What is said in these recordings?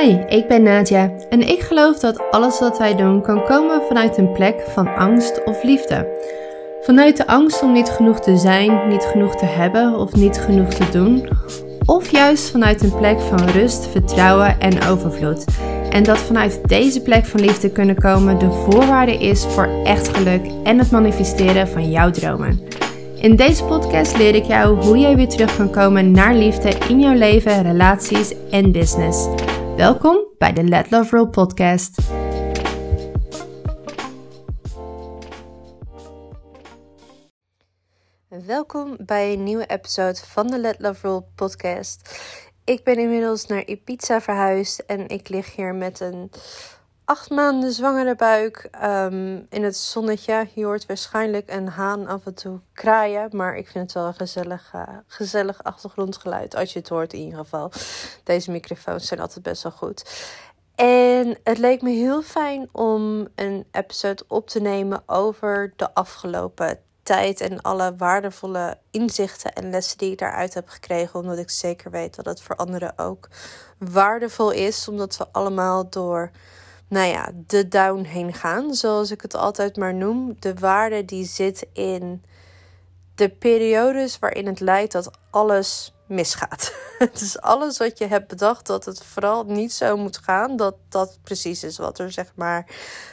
Hi, ik ben Nadia en ik geloof dat alles wat wij doen kan komen vanuit een plek van angst of liefde. Vanuit de angst om niet genoeg te zijn, niet genoeg te hebben of niet genoeg te doen. Of juist vanuit een plek van rust, vertrouwen en overvloed. En dat vanuit deze plek van liefde kunnen komen de voorwaarde is voor echt geluk en het manifesteren van jouw dromen. In deze podcast leer ik jou hoe jij weer terug kan komen naar liefde in jouw leven, relaties en business. Welkom bij de Let Love Roll podcast. Welkom bij een nieuwe episode van de Let Love Roll podcast. Ik ben inmiddels naar Ibiza verhuisd en ik lig hier met een acht maanden zwangere buik um, in het zonnetje. Je hoort waarschijnlijk een haan af en toe kraaien. Maar ik vind het wel een gezellig, uh, gezellig achtergrondgeluid. Als je het hoort in ieder geval. Deze microfoons zijn altijd best wel goed. En het leek me heel fijn om een episode op te nemen over de afgelopen tijd en alle waardevolle inzichten en lessen die ik daaruit heb gekregen. Omdat ik zeker weet dat het voor anderen ook waardevol is. Omdat we allemaal door nou ja, de down heen gaan, zoals ik het altijd maar noem. De waarde die zit in de periodes waarin het lijkt dat alles misgaat. Is alles wat je hebt bedacht dat het vooral niet zo moet gaan, dat dat precies is wat er zeg maar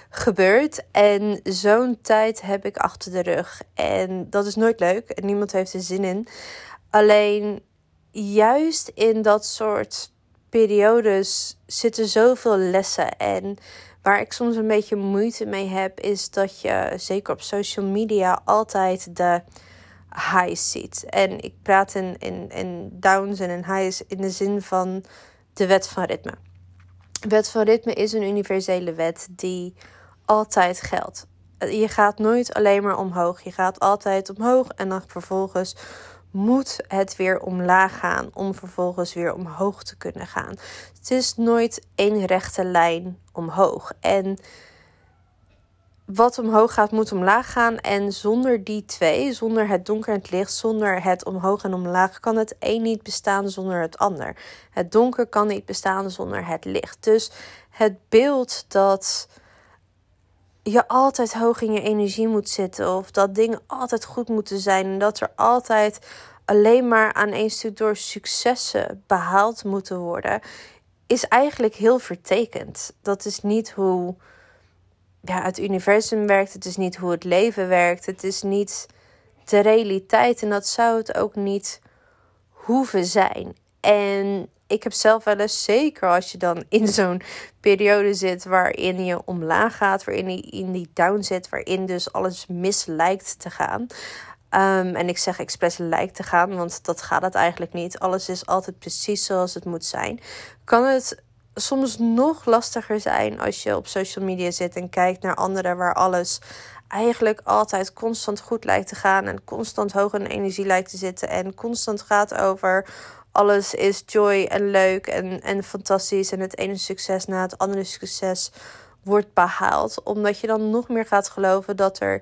gebeurt. En zo'n tijd heb ik achter de rug. En dat is nooit leuk en niemand heeft er zin in. Alleen juist in dat soort periodes zitten zoveel lessen. En waar ik soms een beetje moeite mee heb, is dat je zeker op social media altijd de highs ziet. En ik praat in, in, in downs en in highs in de zin van de wet van ritme. De wet van ritme is een universele wet die altijd geldt. Je gaat nooit alleen maar omhoog. Je gaat altijd omhoog en dan vervolgens moet het weer omlaag gaan om vervolgens weer omhoog te kunnen gaan. Het is nooit één rechte lijn omhoog. En wat omhoog gaat, moet omlaag gaan. En zonder die twee, zonder het donker en het licht, zonder het omhoog en omlaag, kan het een niet bestaan zonder het ander. Het donker kan niet bestaan zonder het licht. Dus het beeld dat je altijd hoog in je energie moet zitten. Of dat dingen altijd goed moeten zijn. En dat er altijd alleen maar aan één stuk door successen behaald moeten worden. Is eigenlijk heel vertekend. Dat is niet hoe ja, het universum werkt. Het is niet hoe het leven werkt. Het is niet de realiteit. En dat zou het ook niet hoeven zijn. En ik heb zelf wel eens, zeker als je dan in zo'n periode zit waarin je omlaag gaat, waarin je in die down zit, waarin dus alles mis lijkt te gaan. Um, en ik zeg expres lijkt te gaan, want dat gaat het eigenlijk niet. Alles is altijd precies zoals het moet zijn. Kan het soms nog lastiger zijn als je op social media zit en kijkt naar anderen waar alles eigenlijk altijd constant goed lijkt te gaan en constant hoog in energie lijkt te zitten en constant gaat over alles is joy en leuk en, en fantastisch. En het ene succes na het andere succes wordt behaald. Omdat je dan nog meer gaat geloven dat er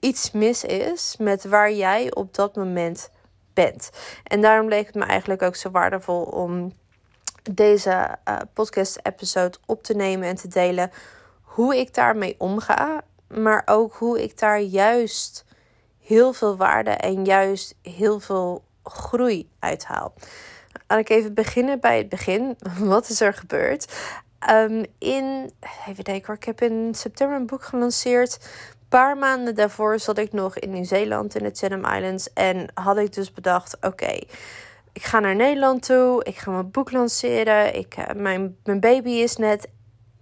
iets mis is met waar jij op dat moment bent. En daarom leek het me eigenlijk ook zo waardevol om deze uh, podcast-episode op te nemen en te delen hoe ik daarmee omga. Maar ook hoe ik daar juist heel veel waarde en juist heel veel groei uithaal. Laat ik even beginnen bij het begin. Wat is er gebeurd? Um, in, even denken ik heb in september een boek gelanceerd. Een paar maanden daarvoor zat ik nog in Nieuw-Zeeland, in de Chatham Islands. En had ik dus bedacht, oké, ik ga naar Nederland toe. Ik ga mijn boek lanceren. Ik, uh, mijn, mijn baby is net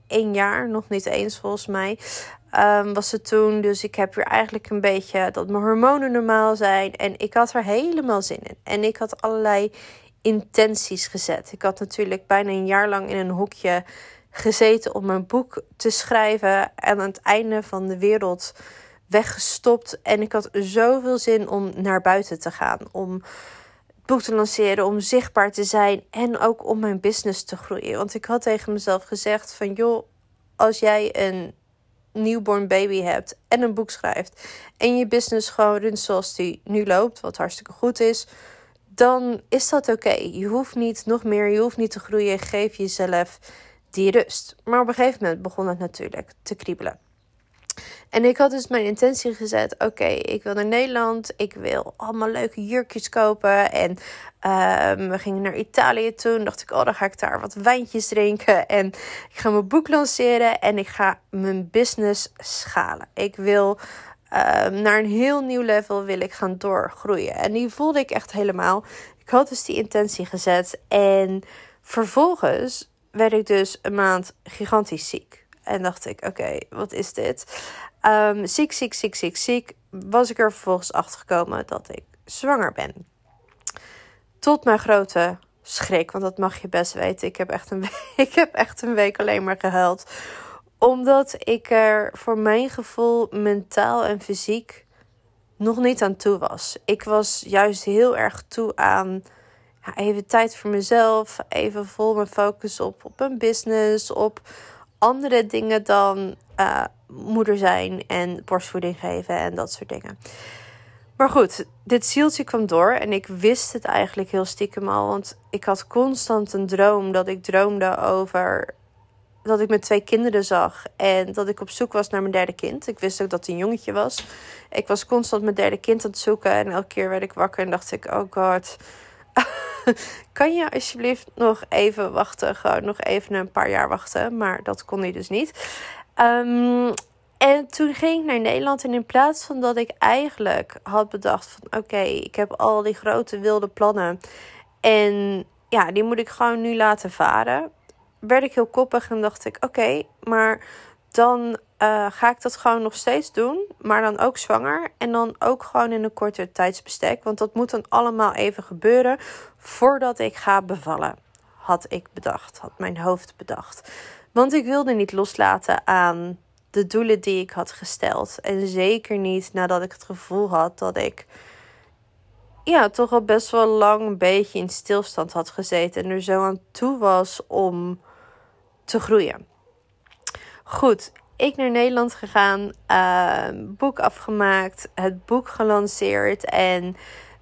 één jaar, nog niet eens volgens mij. Um, was het toen. Dus ik heb weer eigenlijk een beetje dat mijn hormonen normaal zijn. En ik had er helemaal zin in. En ik had allerlei intenties gezet. Ik had natuurlijk bijna een jaar lang in een hokje gezeten om mijn boek te schrijven. En aan het einde van de wereld weggestopt. En ik had zoveel zin om naar buiten te gaan. Om het boek te lanceren, om zichtbaar te zijn. En ook om mijn business te groeien. Want ik had tegen mezelf gezegd van joh, als jij een newborn baby hebt en een boek schrijft. En je business gewoon runt zoals die nu loopt, wat hartstikke goed is dan is dat oké. Je hoeft niet nog meer, je hoeft niet te groeien. Geef jezelf die rust. Maar op een gegeven moment begon het natuurlijk te kriebelen. En ik had dus mijn intentie gezet: oké, ik wil naar Nederland. Ik wil allemaal leuke jurkjes kopen. En um, we gingen naar Italië toen. Dacht ik: oh, dan ga ik daar wat wijntjes drinken. En ik ga mijn boek lanceren. En ik ga mijn business schalen. Ik wil. Um, naar een heel nieuw level wil ik gaan doorgroeien. En die voelde ik echt helemaal. Ik had dus die intentie gezet. En vervolgens werd ik dus een maand gigantisch ziek. En dacht ik, oké, wat is dit? Um, ziek, ziek, ziek, ziek, ziek. Was ik er vervolgens achter gekomen dat ik zwanger ben. Tot mijn grote schrik, want dat mag je best weten. Ik heb echt een week, ik heb echt een week alleen maar gehuild. Omdat ik er voor mijn gevoel mentaal en fysiek nog niet aan toe was. Ik was juist heel erg toe aan ja, even tijd voor mezelf. Even vol mijn focus op, op een business, op andere dingen dan uh, moeder zijn en borstvoeding geven en dat soort dingen. Maar goed, dit zieltje kwam door en ik wist het eigenlijk heel stiekem al. Want ik had constant een droom dat ik droomde over dat ik met twee kinderen zag en dat ik op zoek was naar mijn derde kind. Ik wist ook dat het een jongetje was. Ik was constant mijn derde kind aan het zoeken en elke keer werd ik wakker en dacht ik: oh god, kan je alsjeblieft nog even wachten? Gewoon nog even een paar jaar wachten. Maar dat kon hij dus niet. Um, en toen ging ik naar Nederland. En in plaats van dat ik eigenlijk had bedacht van... Oké, ik heb al die grote wilde plannen. En ja, die moet ik gewoon nu laten varen. Werd ik heel koppig en dacht ik... Oké, maar dan uh, ga ik dat gewoon nog steeds doen. Maar dan ook zwanger. En dan ook gewoon in een korter tijdsbestek. Want dat moet dan allemaal even gebeuren voordat ik ga bevallen. Had ik bedacht, had mijn hoofd bedacht. Want ik wilde niet loslaten aan de doelen die ik had gesteld. En zeker niet nadat ik het gevoel had dat ik ja, toch al best wel lang een beetje in stilstand had gezeten. En er zo aan toe was om te groeien. Goed, ik naar Nederland gegaan, uh, boek afgemaakt, het boek gelanceerd en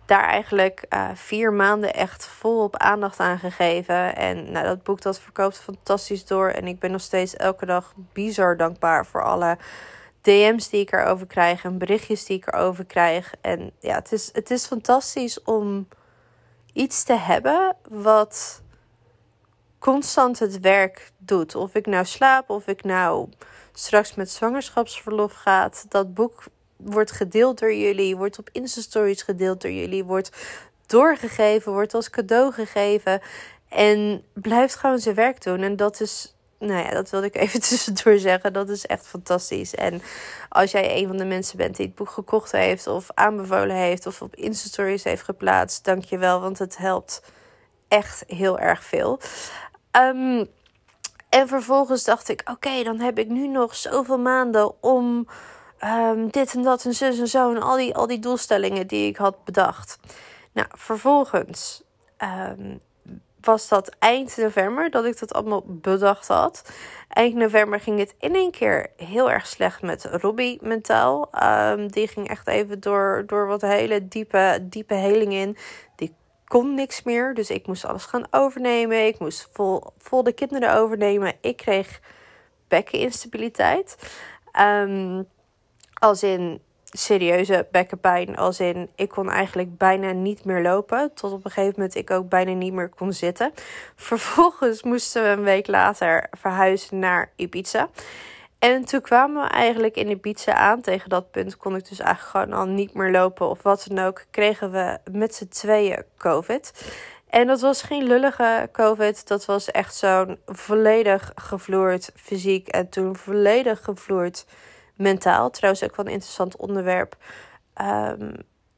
daar eigenlijk uh, vier maanden echt volop aandacht aan gegeven. En nou, dat boek dat verkoopt fantastisch door en ik ben nog steeds elke dag bizar dankbaar voor alle DM's die ik erover krijg en berichtjes die ik erover krijg. En ja, het is, het is fantastisch om iets te hebben wat constant het werk doet. Of ik nou slaap, of ik nou straks met zwangerschapsverlof gaat. Dat boek wordt gedeeld door jullie, wordt op Insta-stories gedeeld door jullie, wordt doorgegeven, wordt als cadeau gegeven. En blijft gewoon zijn werk doen. En dat is, nou ja, dat wilde ik even tussendoor zeggen. Dat is echt fantastisch. En als jij een van de mensen bent die het boek gekocht heeft, of aanbevolen heeft, of op Insta-stories heeft geplaatst, dank je wel, want het helpt echt heel erg veel. Um, en vervolgens dacht ik: oké, dan heb ik nu nog zoveel maanden om um, dit en dat en zus en zo. En al die, al die doelstellingen die ik had bedacht. Nou, vervolgens um, was dat eind november dat ik dat allemaal bedacht had. Eind november ging het in één keer heel erg slecht met Robbie mentaal. Die ging echt even door, door wat hele diepe, diepe heling in kon niks meer. Dus ik moest alles gaan overnemen. Ik moest vol, de kinderen overnemen. Ik kreeg bekkeninstabiliteit. Um, als in serieuze bekkenpijn. Als in ik kon eigenlijk bijna niet meer lopen. Tot op een gegeven moment ik ook bijna niet meer kon zitten. Vervolgens moesten we een week later verhuizen naar Ibiza. En toen kwamen we eigenlijk in de Ibiza aan. Tegen dat punt kon ik dus eigenlijk gewoon al niet meer lopen of wat dan ook. Kregen we met z'n tweeën COVID. En dat was geen lullige COVID. Dat was echt zo'n volledig gevloerd fysiek. En toen volledig gevloerd mentaal. Trouwens ook wel een interessant onderwerp. Um,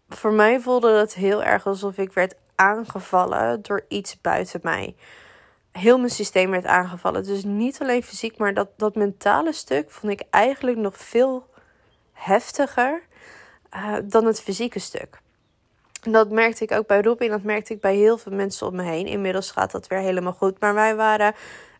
voor mij voelde het heel erg alsof ik werd aangevallen door iets buiten mij heel mijn systeem werd aangevallen. Dus niet alleen fysiek, maar dat, dat mentale stuk vond ik eigenlijk nog veel heftiger uh, dan het fysieke stuk. En dat merkte ik ook bij Robin, dat merkte ik bij heel veel mensen om me heen. Inmiddels gaat dat weer helemaal goed. Maar wij waren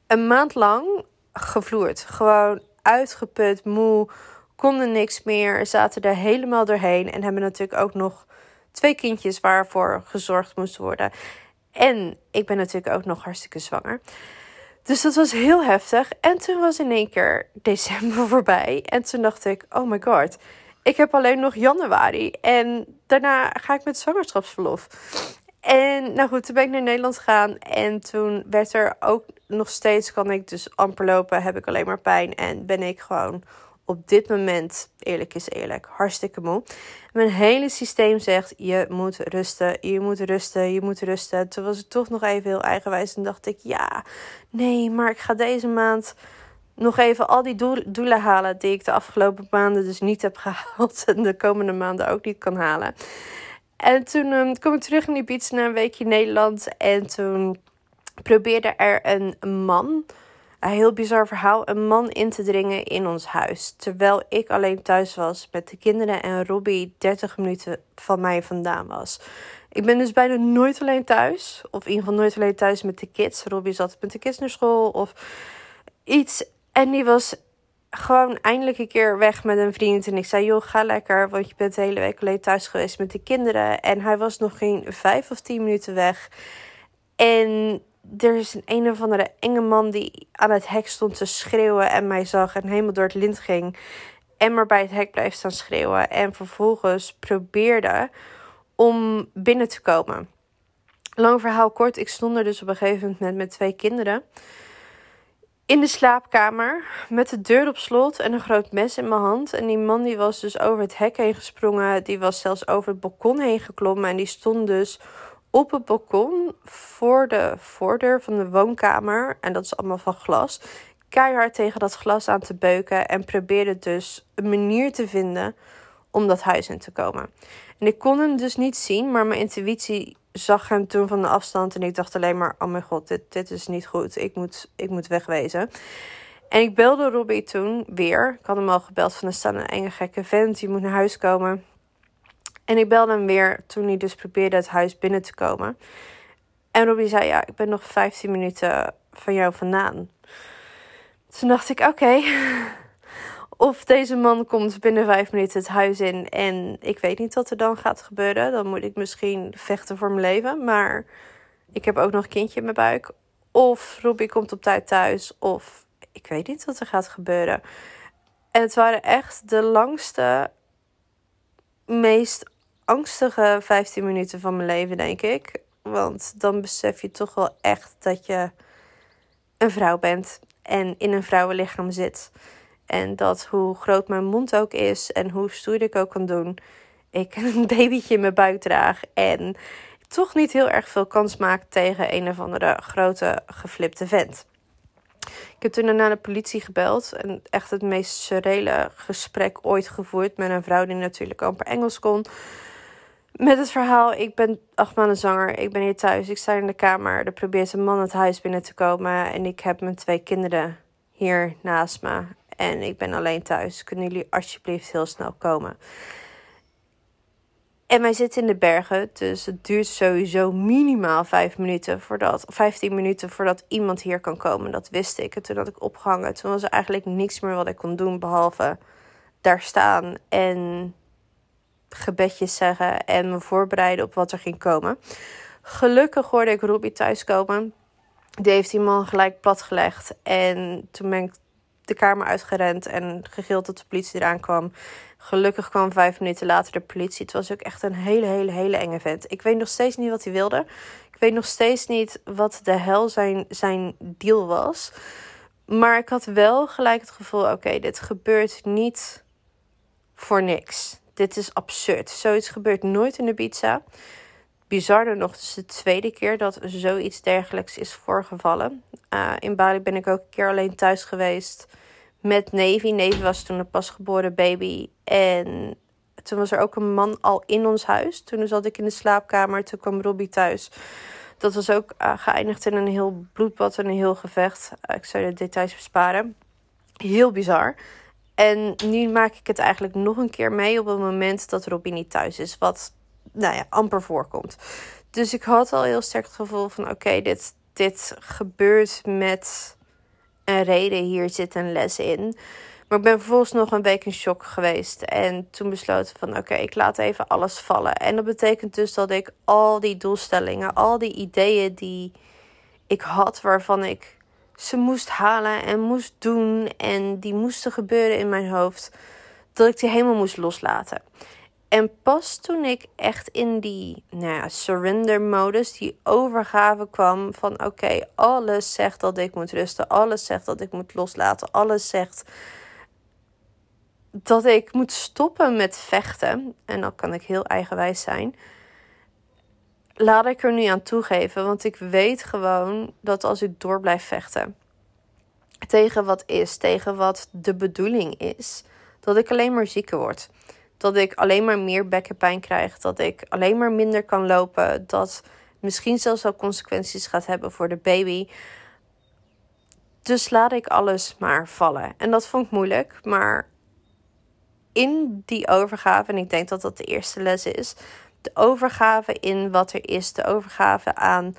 een maand lang gevloerd. Gewoon uitgeput, moe, konden niks meer, zaten er helemaal doorheen. En hebben natuurlijk ook nog twee kindjes waarvoor gezorgd moest worden. En ik ben natuurlijk ook nog hartstikke zwanger. Dus dat was heel heftig. En toen was in één keer december voorbij. En toen dacht ik, oh my god, ik heb alleen nog januari. En daarna ga ik met zwangerschapsverlof. En nou goed, toen ben ik naar Nederland gegaan. En toen werd er ook nog steeds, kan ik dus amper lopen, heb ik alleen maar pijn. En ben ik gewoon op dit moment, eerlijk is eerlijk, hartstikke moe. Mijn hele systeem zegt, je moet rusten, je moet rusten, je moet rusten. Toen was ik toch nog even heel eigenwijs en dacht ik, ja, nee, maar ik ga deze maand nog even al die doelen halen die ik de afgelopen maanden dus niet heb gehaald. En de komende maanden ook niet kan halen. En toen um, kwam ik terug in Ibiza na een weekje Nederland. En toen probeerde er een man, een heel bizar verhaal, een man in te dringen in ons huis. Terwijl ik alleen thuis was met de kinderen en Robbie 30 minuten van mij vandaan was. Ik ben dus bijna nooit alleen thuis. Of in ieder geval nooit alleen thuis met de kids. Robbie zat met de kids naar school of iets. En die was gewoon eindelijk een keer weg met een vriend. En ik zei, joh, ga lekker, want je bent de hele week alleen thuis geweest met de kinderen. En hij was nog geen vijf of tien minuten weg. En er is een een of andere enge man die aan het hek stond te schreeuwen en mij zag en helemaal door het lint ging. En maar bij het hek bleef staan schreeuwen. En vervolgens probeerde om binnen te komen. Lang verhaal kort, ik stond er dus op een gegeven moment met twee kinderen in de slaapkamer met de deur op slot en een groot mes in mijn hand. En die man die was dus over het hek heen gesprongen. Die was zelfs over het balkon heen geklommen. En die stond dus op het balkon voor de voordeur van de woonkamer. En dat is allemaal van glas. Keihard tegen dat glas aan te beuken. En probeerde dus een manier te vinden om dat huis in te komen. En ik kon hem dus niet zien, maar mijn intuïtie zag hem toen van de afstand en ik dacht alleen maar: oh mijn god, dit, dit is niet goed. Ik moet, ik moet wegwezen. En ik belde Robbie toen weer. Ik had hem al gebeld van er staat een enge gekke vent, die moet naar huis komen. En ik belde hem weer toen hij dus probeerde het huis binnen te komen. En Robbie zei: Ja, ik ben nog 15 minuten van jou vandaan. Toen dacht ik: Oké. Of deze man komt binnen vijf minuten het huis in en ik weet niet wat er dan gaat gebeuren. Dan moet ik misschien vechten voor mijn leven. Maar ik heb ook nog een kindje in mijn buik. Of Robbie komt op tijd thuis. Of ik weet niet wat er gaat gebeuren. En het waren echt de langste, meest angstige 15 minuten van mijn leven, denk ik. Want dan besef je toch wel echt dat je een vrouw bent en in een vrouwenlichaam zit. En dat hoe groot mijn mond ook is en hoe stoer ik ook kan doen, ik een babytje in mijn buik draag. En toch niet heel erg veel kans maak tegen een of andere grote geflipte vent. Ik heb toen naar de politie gebeld en echt het meest surreële gesprek ooit gevoerd met een vrouw die natuurlijk amper Engels kon. Met het verhaal, ik ben acht maanden zanger, ik ben hier thuis, ik sta in de kamer. Er probeert een man het huis binnen te komen en ik heb mijn twee kinderen hier naast me. En ik ben alleen thuis. Kunnen jullie alsjeblieft heel snel komen? En wij zitten in de bergen, dus het duurt sowieso minimaal 5 minuten voordat, 15 minuten voordat iemand hier kan komen. Dat wist ik. En toen had ik opgehangen. Toen was er eigenlijk niks meer wat ik kon doen behalve daar staan en gebedjes zeggen en me voorbereiden op wat er ging komen. Gelukkig hoorde ik Ruby thuiskomen. Die heeft die man gelijk platgelegd. En toen ben ik de kamer uitgerend en gegild dat de politie eraan kwam. Gelukkig kwam vijf minuten later de politie. Het was ook echt een hele, hele, hele enge vent. Ik weet nog steeds niet wat hij wilde. Ik weet nog steeds niet wat de hel zijn, zijn deal was. Maar ik had wel gelijk het gevoel: oké, dit gebeurt niet voor niks. Dit is absurd. Zoiets gebeurt nooit in pizza. Bizarder nog, het is de tweede keer dat zoiets dergelijks is voorgevallen. Uh, in Bali ben ik ook een keer alleen thuis geweest met Navy. Navy was toen een pasgeboren baby. En toen was er ook een man al in ons huis. Toen zat ik in de slaapkamer. Toen kwam Robbie thuis. Dat was ook uh, geëindigd in een heel bloedbad en een heel gevecht. Uh, ik zou de details besparen. Heel bizar. En nu maak ik het eigenlijk nog een keer mee op het moment dat Robbie niet thuis is. Wat nou ja, amper voorkomt. Dus ik had al heel sterk het gevoel van oké, dit, dit gebeurt met een reden. Hier zit een les in. Maar ik ben vervolgens nog een week in shock geweest. En toen besloten van oké, ik laat even alles vallen. En dat betekent dus dat ik al die doelstellingen, al die ideeën die ik had, waarvan ik ze moest halen en moest doen en die moesten gebeuren in mijn hoofd, dat ik die helemaal moest loslaten. En pas toen ik echt in die nou ja, surrender modus, die overgave kwam van oké, alles zegt dat ik moet rusten, alles zegt dat ik moet loslaten, alles zegt dat ik moet stoppen met vechten. En dan kan ik heel eigenwijs zijn. Laat ik er nu aan toegeven, want ik weet gewoon dat als ik door blijf vechten tegen wat is, tegen wat de bedoeling is, dat ik alleen maar zieker word dat ik alleen maar meer bekkenpijn krijg. Dat ik alleen maar minder kan lopen. Dat misschien zelfs ook consequenties gaat hebben voor de baby. Dus laat ik alles maar vallen. En dat vond ik moeilijk. Maar in die overgave, en ik denk dat dat de eerste les is. De overgave in wat er is. De overgave aan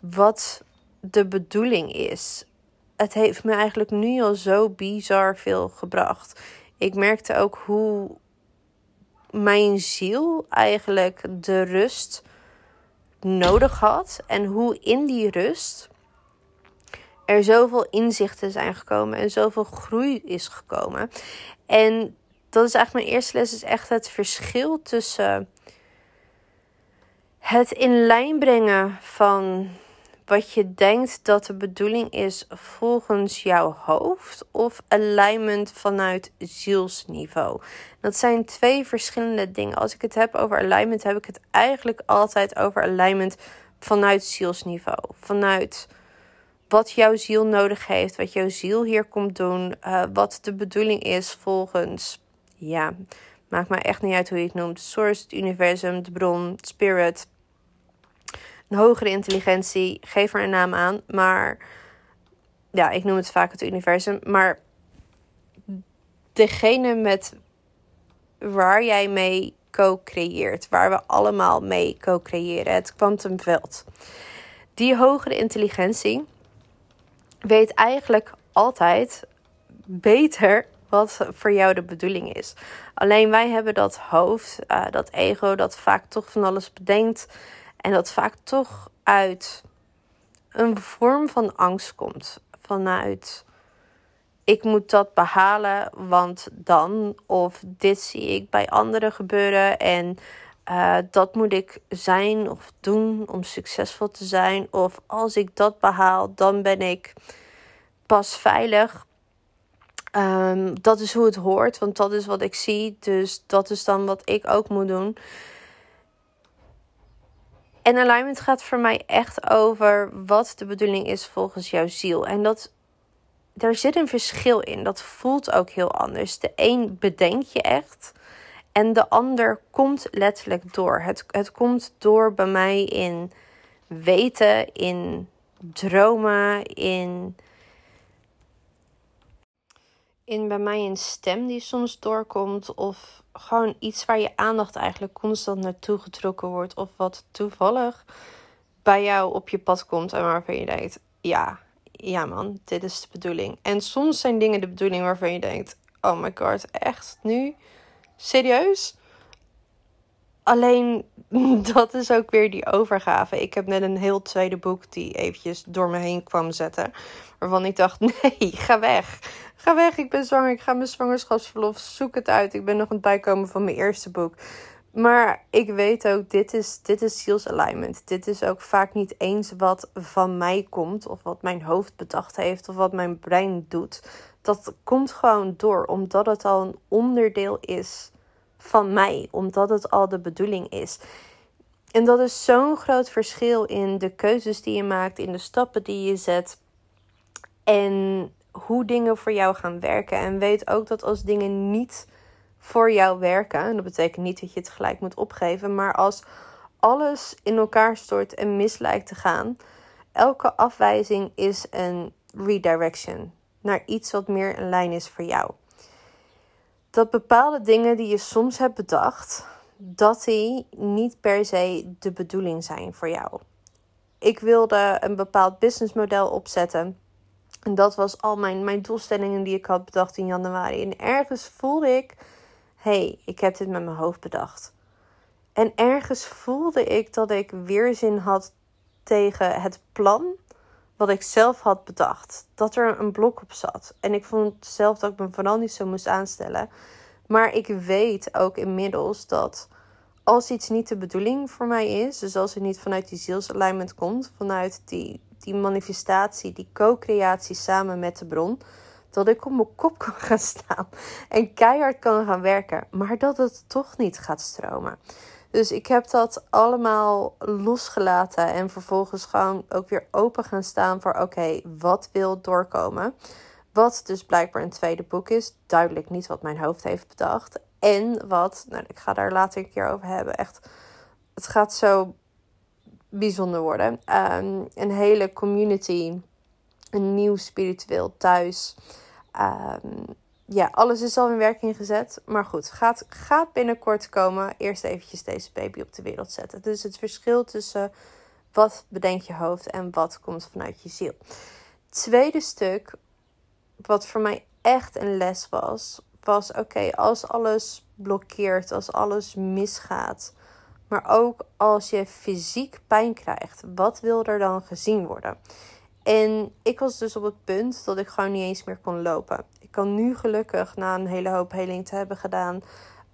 wat de bedoeling is. Het heeft me eigenlijk nu al zo bizar veel gebracht. Ik merkte ook hoe mijn ziel eigenlijk de rust nodig had. En hoe in die rust er zoveel inzichten zijn gekomen en zoveel groei is gekomen. En dat is eigenlijk mijn eerste les, is echt het verschil tussen het in lijn brengen van wat je denkt dat de bedoeling is volgens jouw hoofd of alignment vanuit zielsniveau. Dat zijn twee verschillende dingen. Als ik het heb over alignment, heb ik het eigenlijk altijd over alignment vanuit zielsniveau. Vanuit wat jouw ziel nodig heeft, wat jouw ziel hier komt doen, uh, wat de bedoeling is volgens, ja, maakt mij echt niet uit hoe je het noemt. Source, het universum, de bron, spirit, een hogere intelligentie, geef er een naam aan. Maar ja, ik noem het vaak het universum. Maar degene met waar jij mee co-creëert, waar we allemaal mee co-creëren, het kwantumveld. Die hogere intelligentie weet eigenlijk altijd beter wat voor jou de bedoeling is. Alleen wij hebben dat hoofd, uh, dat ego, dat vaak toch van alles bedenkt. En dat vaak toch uit een vorm van angst komt. Vanuit ik moet dat behalen, want dan. Of dit zie ik bij anderen gebeuren. En uh, dat moet ik zijn of doen om succesvol te zijn. Of als ik dat behaal, dan ben ik pas veilig. Um, dat is hoe het hoort, want dat is wat ik zie. Dus dat is dan wat ik ook moet doen. En alignment gaat voor mij echt over wat de bedoeling is volgens jouw ziel. En dat, daar zit een verschil in. Dat voelt ook heel anders. De een bedenk je echt. En de ander komt letterlijk door. Het, het komt door bij mij in weten, in dromen, in in bij mij een stem die soms doorkomt. Of gewoon iets waar je aandacht eigenlijk constant naartoe getrokken wordt. Of wat toevallig bij jou op je pad komt en waarvan je denkt: ja, ja man, dit is de bedoeling. En soms zijn dingen de bedoeling waarvan je denkt: oh my god, echt nu? Serieus? Alleen dat is ook weer die overgave. Ik heb net een heel tweede boek die eventjes door me heen kwam zetten. Waarvan ik dacht: nee, ga weg. Ga weg, ik ben zwanger. Ik ga mijn zwangerschapsverlof. Zoek het uit. Ik ben nog aan het bijkomen van mijn eerste boek. Maar ik weet ook, dit is, dit is Seals Alignment. Dit is ook vaak niet eens wat van mij komt. Of wat mijn hoofd bedacht heeft. Of wat mijn brein doet. Dat komt gewoon door. Omdat het al een onderdeel is van mij. Omdat het al de bedoeling is. En dat is zo'n groot verschil in de keuzes die je maakt. In de stappen die je zet. En hoe dingen voor jou gaan werken. En weet ook dat als dingen niet voor jou werken, en dat betekent niet dat je het gelijk moet opgeven, maar als alles in elkaar stort en mis lijkt te gaan, elke afwijzing is een redirection naar iets wat meer een lijn is voor jou. Dat bepaalde dingen die je soms hebt bedacht, dat die niet per se de bedoeling zijn voor jou. Ik wilde een bepaald businessmodel opzetten en dat was al mijn, mijn doelstellingen die ik had bedacht in januari. En ergens voelde ik, hey, ik heb dit met mijn hoofd bedacht. En ergens voelde ik dat ik weerzin had tegen het plan wat ik zelf had bedacht, dat er een blok op zat. En ik vond zelf dat ik me vooral niet zo moest aanstellen. Maar ik weet ook inmiddels dat als iets niet de bedoeling voor mij is, dus als het niet vanuit die zielsalignment komt, vanuit die, die manifestatie, die co-creatie samen met de bron, dat ik op mijn kop kan gaan staan en keihard kan gaan werken, maar dat het toch niet gaat stromen. Dus ik heb dat allemaal losgelaten en vervolgens gewoon ook weer open gaan staan voor oké, wat wil doorkomen? Wat dus blijkbaar een tweede boek is. Duidelijk niet wat mijn hoofd heeft bedacht. En wat, nou, ik ga daar later een keer over hebben. Echt, het gaat zo bijzonder worden. Ehm, een hele community, een nieuw spiritueel thuis. Um, ja, alles is al in werking gezet. Maar goed, gaat, gaat binnenkort komen. Eerst eventjes deze baby op de wereld zetten. Dus het verschil tussen wat bedenkt je hoofd en wat komt vanuit je ziel. Tweede stuk, wat voor mij echt een les was, was oké, als alles blokkeert, als alles misgaat, maar ook als je fysiek pijn krijgt, wat wil er dan gezien worden? En ik was dus op het punt dat ik gewoon niet eens meer kon lopen. Ik kan nu gelukkig, na een hele hoop heling te hebben gedaan,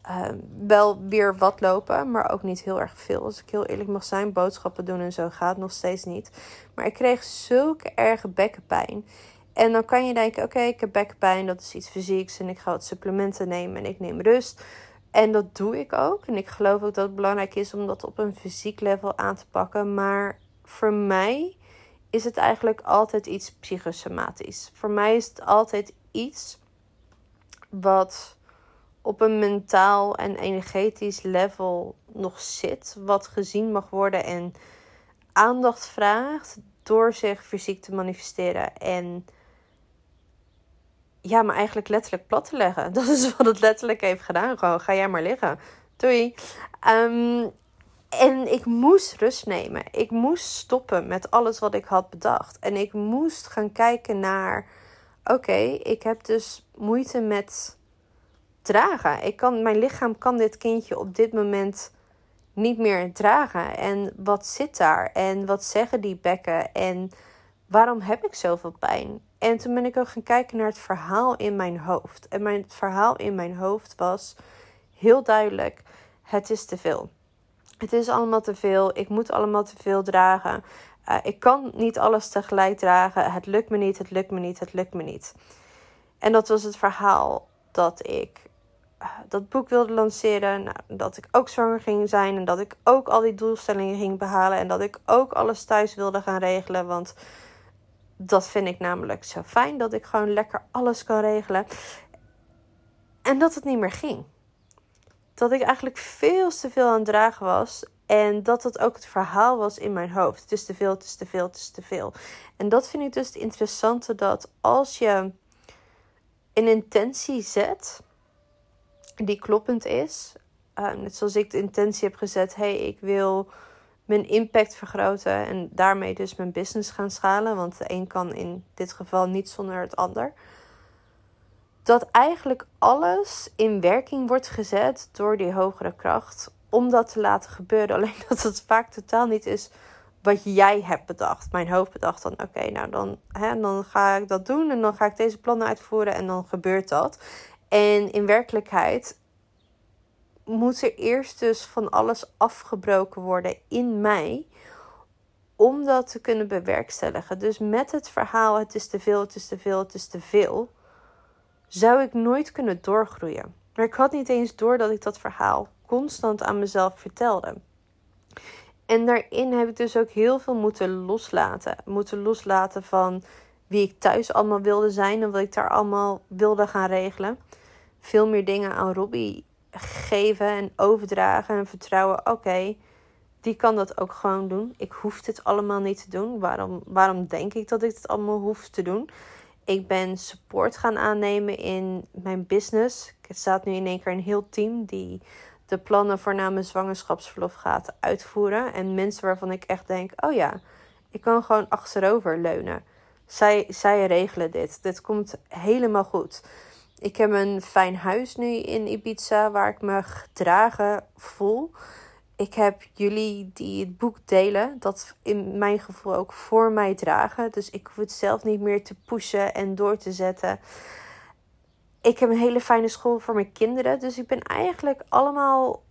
ehm, wel weer wat lopen, maar ook niet heel erg veel. Als ik heel eerlijk mag zijn, boodschappen doen en zo gaat nog steeds niet. Maar ik kreeg zulke erge bekkenpijn. En dan kan je denken: oké, ik heb bekkenpijn, dat is iets fysieks en ik ga wat supplementen nemen en ik neem rust. En dat doe ik ook. En ik geloof ook dat het belangrijk is om dat op een fysiek level aan te pakken. Maar voor mij is het eigenlijk altijd iets psychosomatisch. Voor mij is het altijd iets wat op een mentaal en energetisch level nog zit, wat gezien mag worden en aandacht vraagt door zich fysiek te manifesteren en ja, maar eigenlijk letterlijk plat te leggen. Dat is wat het letterlijk heeft gedaan. Gewoon, ga jij maar liggen. Doei. Um, en ik moest rust nemen. Ik moest stoppen met alles wat ik had bedacht. En ik moest gaan kijken naar: oké, ik heb dus moeite met dragen. Ik kan, mijn lichaam kan dit kindje op dit moment niet meer dragen. En wat zit daar? En wat zeggen die bekken? En waarom heb ik zoveel pijn? En toen ben ik ook gaan kijken naar het verhaal in mijn hoofd. En mijn het verhaal in mijn hoofd was heel duidelijk: het is te veel. Het is allemaal te veel. Ik moet allemaal te veel dragen. Uh, ik kan niet alles tegelijk dragen. Het lukt me niet, het lukt me niet, het lukt me niet. En dat was het verhaal dat ik uh, dat boek wilde lanceren. Nou, dat ik ook zwanger ging zijn. En dat ik ook al die doelstellingen ging behalen. En dat ik ook alles thuis wilde gaan regelen. Want dat vind ik namelijk zo fijn. Dat ik gewoon lekker alles kan regelen. En dat het niet meer ging dat ik eigenlijk veel te veel aan het dragen was. En dat dat ook het verhaal was in mijn hoofd. Het is te veel, het is te veel, het is te veel. En dat vind ik dus het interessante dat als je een intentie zet die kloppend is. Uh, net zoals ik de intentie heb gezet. hey, ik wil mijn impact vergroten. En daarmee dus mijn business gaan schalen. Want de een kan in dit geval niet zonder het ander dat eigenlijk alles in werking wordt gezet door die hogere kracht om dat te laten gebeuren. Alleen dat het vaak totaal niet is wat jij hebt bedacht. Mijn hoofd bedacht dan, oké, nou dan, hè, dan ga ik dat doen en dan ga ik deze plannen uitvoeren en dan gebeurt dat. En in werkelijkheid moet er eerst dus van alles afgebroken worden in mij om dat te kunnen bewerkstelligen. Dus met het verhaal, het is te veel, het is te veel, het is te veel zou ik nooit kunnen doorgroeien. Maar ik had niet eens door dat ik dat verhaal constant aan mezelf vertelde. En daarin heb ik dus ook heel veel moeten loslaten. Moeten loslaten van wie ik thuis allemaal wilde zijn en wat ik daar allemaal wilde gaan regelen. Veel meer dingen aan Robbie geven en overdragen en vertrouwen. Oké, die kan dat ook gewoon doen. Ik hoef dit allemaal niet te doen. Waarom, waarom denk ik dat ik het allemaal hoef te doen? Ik ben support gaan aannemen in mijn business. Er staat nu in één keer een heel team die de plannen voor na mijn zwangerschapsverlof gaat uitvoeren. En mensen waarvan ik echt denk: oh ja, ik kan gewoon achterover leunen. Zij, zij regelen dit. Dit komt helemaal goed. Ik heb een fijn huis nu in Ibiza waar ik me gedragen voel. Ik heb jullie die het boek delen, dat in mijn gevoel ook voor mij dragen. Dus ik hoef het zelf niet meer te pushen en door te zetten. Ik heb een hele fijne school voor mijn kinderen. Dus ik ben eigenlijk allemaal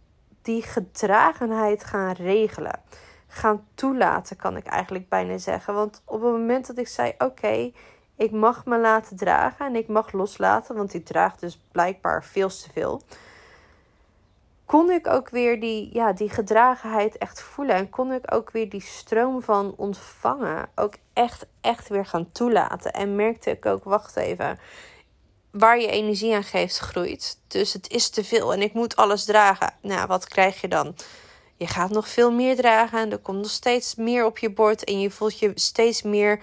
die gedragenheid gaan regelen. Gaan toelaten, kan ik eigenlijk bijna zeggen. Want op het moment dat ik zei: Oké, ik mag me laten dragen en ik mag loslaten, want ik draag dus blijkbaar veel te veel kon ik ook weer die, ja, die gedragenheid echt voelen. En kon ik ook weer die stroom van ontvangen ook echt, echt weer gaan toelaten. En merkte ik ook, wacht even, waar je energie aan geeft groeit. Dus het is te veel en ik moet alles dragen. Nou, wat krijg je dan? Je gaat nog veel meer dragen en er komt nog steeds meer op je bord. En je voelt je steeds meer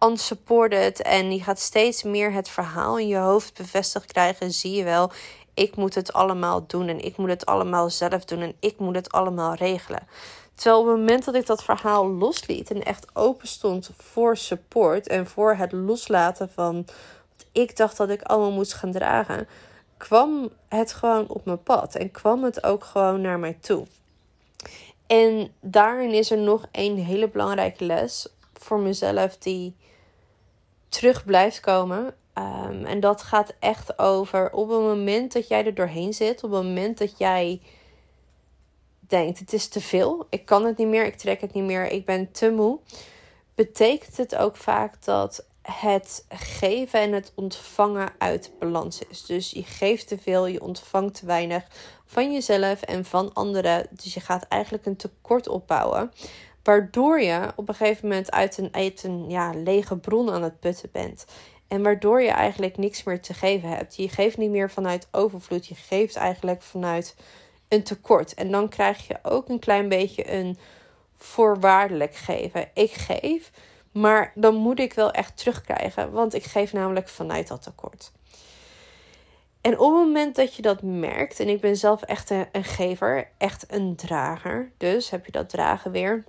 unsupported. En je gaat steeds meer het verhaal in je hoofd bevestigd krijgen. Zie je wel, ik moet het allemaal doen en ik moet het allemaal zelf doen en ik moet het allemaal regelen. Terwijl op het moment dat ik dat verhaal losliet en echt open stond voor support en voor het loslaten van wat ik dacht dat ik allemaal moest gaan dragen, kwam het gewoon op mijn pad en kwam het ook gewoon naar mij toe. En daarin is er nog een hele belangrijke les voor mezelf die terug blijft komen. Ehm, en dat gaat echt over op het moment dat jij er doorheen zit, op het moment dat jij denkt: het is te veel, ik kan het niet meer, ik trek het niet meer, ik ben te moe, betekent het ook vaak dat het geven en het ontvangen uit balans is. Dus je geeft te veel, je ontvangt te weinig van jezelf en van anderen. Dus je gaat eigenlijk een tekort opbouwen. Waardoor je op een gegeven moment uit een, ja, lege bron aan het putten bent. En waardoor je eigenlijk niks meer te geven hebt. Je geeft niet meer vanuit overvloed. Je geeft eigenlijk vanuit een tekort. En dan krijg je ook een klein beetje een voorwaardelijk geven. Ik geef, maar dan moet ik wel echt terugkrijgen. Want ik geef namelijk vanuit dat tekort. En op het moment dat je dat merkt, en ik ben zelf echt een, een gever, echt een drager. Dus heb je dat dragen weer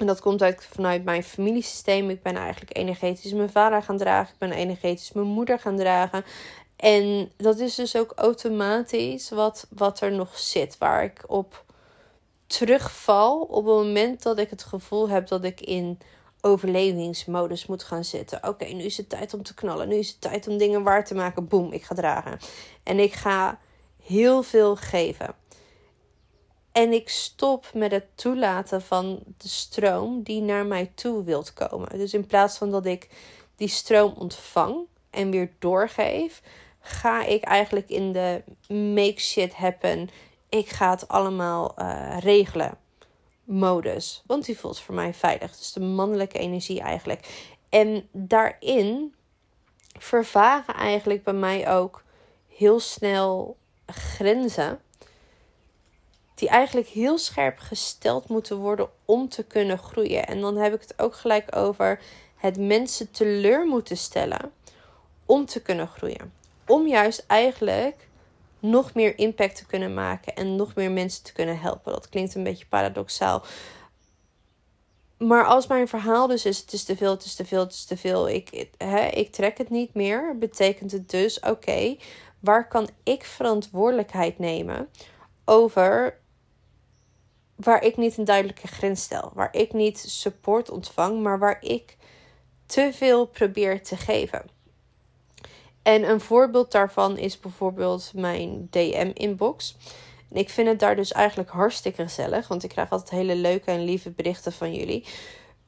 en dat komt uit, vanuit mijn familiesysteem. Ik ben eigenlijk energetisch mijn vader gaan dragen. Ik ben energetisch mijn moeder gaan dragen. En dat is dus ook automatisch wat, wat er nog zit. Waar ik op terugval op het moment dat ik het gevoel heb dat ik in overlevingsmodus moet gaan zitten. Oké, nu is het tijd om te knallen. Nu is het tijd om dingen waar te maken. Boom, ik ga dragen. En ik ga heel veel geven. En ik stop met het toelaten van de stroom die naar mij toe wilt komen. Dus in plaats van dat ik die stroom ontvang en weer doorgeef, ga ik eigenlijk in de make shit happen. Ik ga het allemaal uh, regelen modus. Want die voelt voor mij veilig. Dus de mannelijke energie eigenlijk. En daarin vervagen eigenlijk bij mij ook heel snel grenzen die eigenlijk heel scherp gesteld moeten worden om te kunnen groeien. En dan heb ik het ook gelijk over het mensen teleur moeten stellen om te kunnen groeien. Om juist eigenlijk nog meer impact te kunnen maken en nog meer mensen te kunnen helpen. Dat klinkt een beetje paradoxaal. Maar als mijn verhaal dus is: het is te veel, het is te veel, het is te veel, ik, hè, ik trek het niet meer, betekent het dus: oké, waar kan ik verantwoordelijkheid nemen over waar ik niet een duidelijke grens stel. Waar ik niet support ontvang, maar waar ik te veel probeer te geven. En een voorbeeld daarvan is bijvoorbeeld mijn DM-inbox. Ik vind het daar dus eigenlijk hartstikke gezellig, want ik krijg altijd hele leuke en lieve berichten van jullie.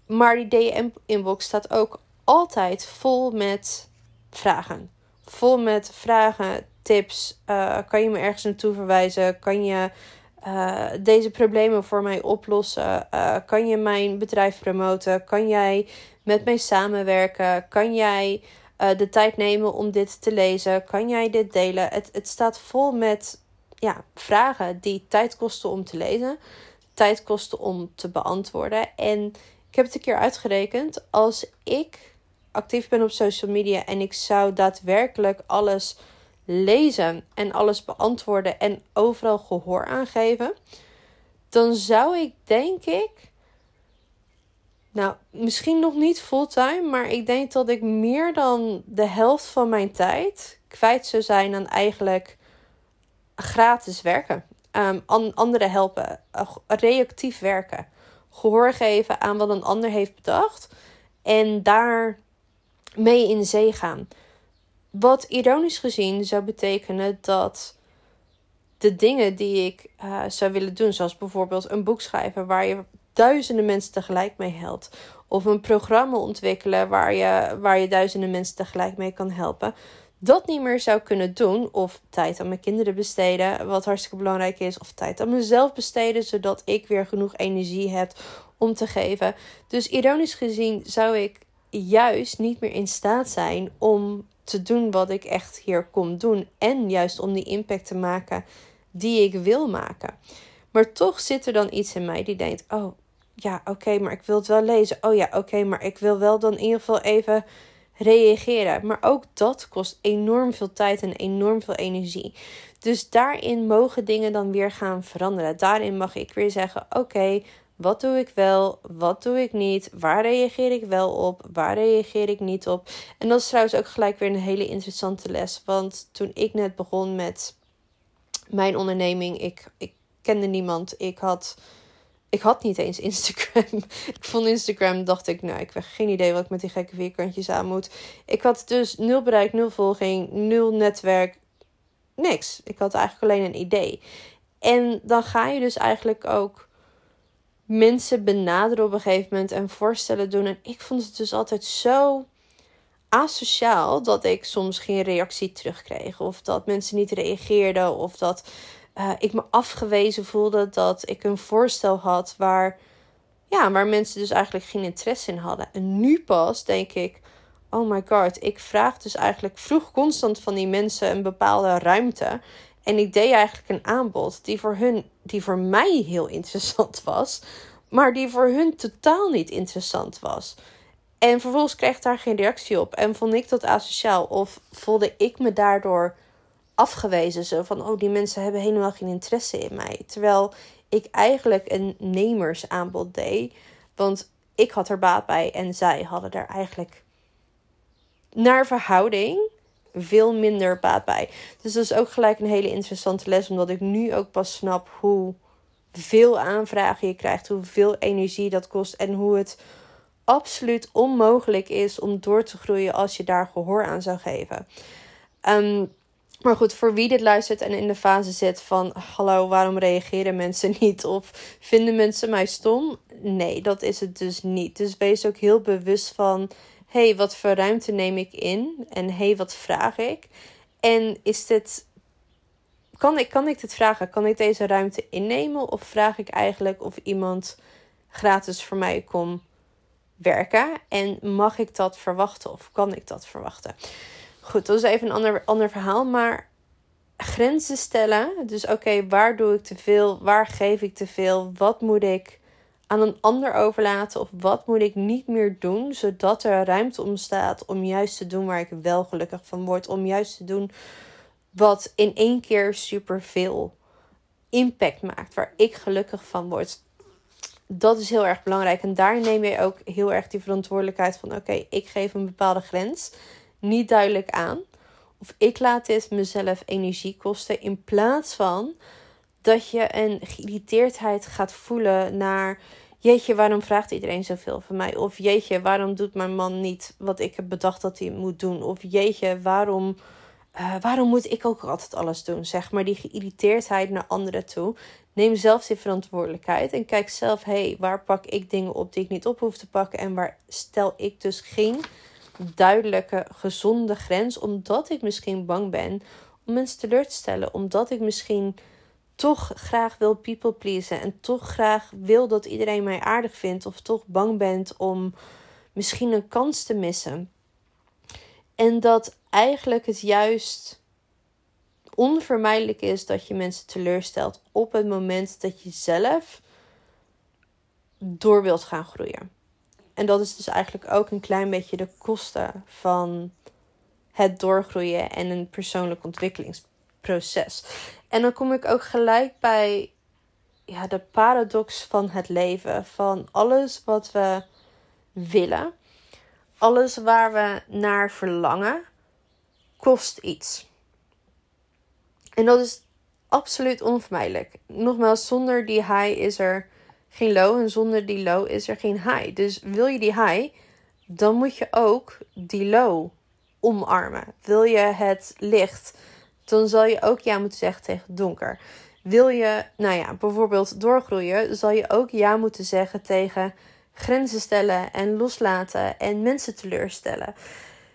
Maar die DM-inbox staat ook altijd vol met vragen. Vol met vragen, tips. Uh, kan je me ergens naartoe verwijzen? Kan je uh, deze problemen voor mij oplossen? Uh, kan je mijn bedrijf promoten? Kan jij met mij samenwerken? Kan jij uh, de tijd nemen om dit te lezen? Kan jij dit delen? Het, het staat vol met ja, vragen die tijd kosten om te lezen, tijd kosten om te beantwoorden. En ik heb het een keer uitgerekend. Als ik actief ben op social media en ik zou daadwerkelijk alles lezen en alles beantwoorden en overal gehoor aangeven, dan zou ik denk ik, nou misschien nog niet fulltime, maar ik denk dat ik meer dan de helft van mijn tijd kwijt zou zijn aan eigenlijk gratis werken. um, anderen helpen, uh, reactief werken, gehoor geven aan wat een ander heeft bedacht en daar mee in zee gaan. Wat ironisch gezien zou betekenen dat de dingen die ik uh, zou willen doen, zoals bijvoorbeeld een boek schrijven waar je duizenden mensen tegelijk mee helpt, of een programma ontwikkelen waar je, waar je duizenden mensen tegelijk mee kan helpen, dat niet meer zou kunnen doen, of tijd aan mijn kinderen besteden, wat hartstikke belangrijk is, of tijd aan mezelf besteden, zodat ik weer genoeg energie heb om te geven. Dus ironisch gezien zou ik juist niet meer in staat zijn om te doen wat ik echt hier kom doen. En juist om die impact te maken die ik wil maken. Maar toch zit er dan iets in mij die denkt: Oh ja, oké, maar ik wil het wel lezen. Oh ja, oké, maar ik wil wel dan in ieder geval even reageren. Maar ook dat kost enorm veel tijd en enorm veel energie. Dus daarin mogen dingen dan weer gaan veranderen. Daarin mag ik weer zeggen: Oké, wat doe ik wel? Wat doe ik niet? Waar reageer ik wel op? Waar reageer ik niet op? En dat is trouwens ook gelijk weer een hele interessante les. Want toen ik net begon met mijn onderneming, ik, ik kende niemand. Ik had, ik had niet eens Instagram. ik vond Instagram, dacht ik, nou, ik heb geen idee wat ik met die gekke vierkantjes aan moet. Ik had dus nul bereik, nul volging, nul netwerk, niks. Ik had eigenlijk alleen een idee. En dan ga je dus eigenlijk ook mensen benaderen op een gegeven moment en voorstellen doen. En ik vond het dus altijd zo asociaal dat ik soms geen reactie terugkreeg. Of dat mensen niet reageerden. Of dat uh, ik me afgewezen voelde dat ik een voorstel had waar, ja, waar mensen dus eigenlijk geen interesse in hadden. En nu pas denk ik. Oh my god, ik vraag dus eigenlijk vroeg constant van die mensen een bepaalde ruimte. En ik deed eigenlijk een aanbod die voor hun, die voor mij heel interessant was, maar die voor hun totaal niet interessant was. En vervolgens kreeg ik daar geen reactie op. En vond ik dat asociaal? Of voelde ik me daardoor afgewezen? Zo van, oh, die mensen hebben helemaal geen interesse in mij. Terwijl ik eigenlijk een nemersaanbod deed. Want ik had er baat bij en zij hadden daar eigenlijk naar verhouding veel minder baat bij. Dus dat is ook gelijk een hele interessante les, omdat ik nu ook pas snap hoe veel aanvragen je krijgt, hoeveel energie dat kost en hoe het absoluut onmogelijk is om door te groeien als je daar gehoor aan zou geven. Ehm, maar goed, voor wie dit luistert en in de fase zit van: hallo, waarom reageren mensen niet? Of vinden mensen mij stom? Nee, dat is het dus niet. Dus wees ook heel bewust van: hé, hey, wat voor ruimte neem ik in? En hé, hey, wat vraag ik? En is dit. Kan ik, kan ik dit vragen? Kan ik deze ruimte innemen? Of vraag ik eigenlijk of iemand gratis voor mij komt werken? En mag ik dat verwachten? Of kan ik dat verwachten? Goed, dat is even een ander, ander verhaal. Maar grenzen stellen. Dus oké, waar doe ik te veel? Waar geef ik te veel? Wat moet ik aan een ander overlaten? Of wat moet ik niet meer doen? Zodat er ruimte ontstaat om juist te doen waar ik wel gelukkig van word. Om juist te doen wat in één keer superveel impact maakt. Waar ik gelukkig van word. Dat is heel erg belangrijk. En daar neem je ook heel erg die verantwoordelijkheid van: oké, ik geef een bepaalde grens niet duidelijk aan. Of ik laat dit mezelf energie kosten. In plaats van dat je een geïrriteerdheid gaat voelen naar. Jeetje, waarom vraagt iedereen zoveel van mij? Of jeetje, waarom doet mijn man niet wat ik heb bedacht dat hij moet doen? Of jeetje, waarom, uh, waarom moet ik ook altijd alles doen? Zeg maar die geïrriteerdheid naar anderen toe. Neem zelf die verantwoordelijkheid en kijk zelf, hé, hey, waar pak ik dingen op die ik niet op hoef te pakken en waar stel ik dus geen duidelijke, gezonde grens. Omdat ik misschien bang ben om mensen teleur te stellen. Omdat ik misschien toch graag wil people pleasen. En toch graag wil dat iedereen mij aardig vindt. Of toch bang bent om misschien een kans te missen. En dat eigenlijk het juist onvermijdelijk is dat je mensen teleurstelt op het moment dat je zelf door wilt gaan groeien. En dat is dus eigenlijk ook een klein beetje de kosten van het doorgroeien en een persoonlijk ontwikkelingsproces. En dan kom ik ook gelijk bij ja, de paradox van het leven. Van alles wat we willen, alles waar we naar verlangen, kost iets. En dat is absoluut onvermijdelijk. Nogmaals, zonder die high is er geen low en zonder die low is er geen high. Dus wil je die high, dan moet je ook die low omarmen. Wil je het licht, dan zal je ook ja moeten zeggen tegen donker. Wil je, nou ja, bijvoorbeeld doorgroeien, zal je ook ja moeten zeggen tegen grenzen stellen en loslaten en mensen teleurstellen.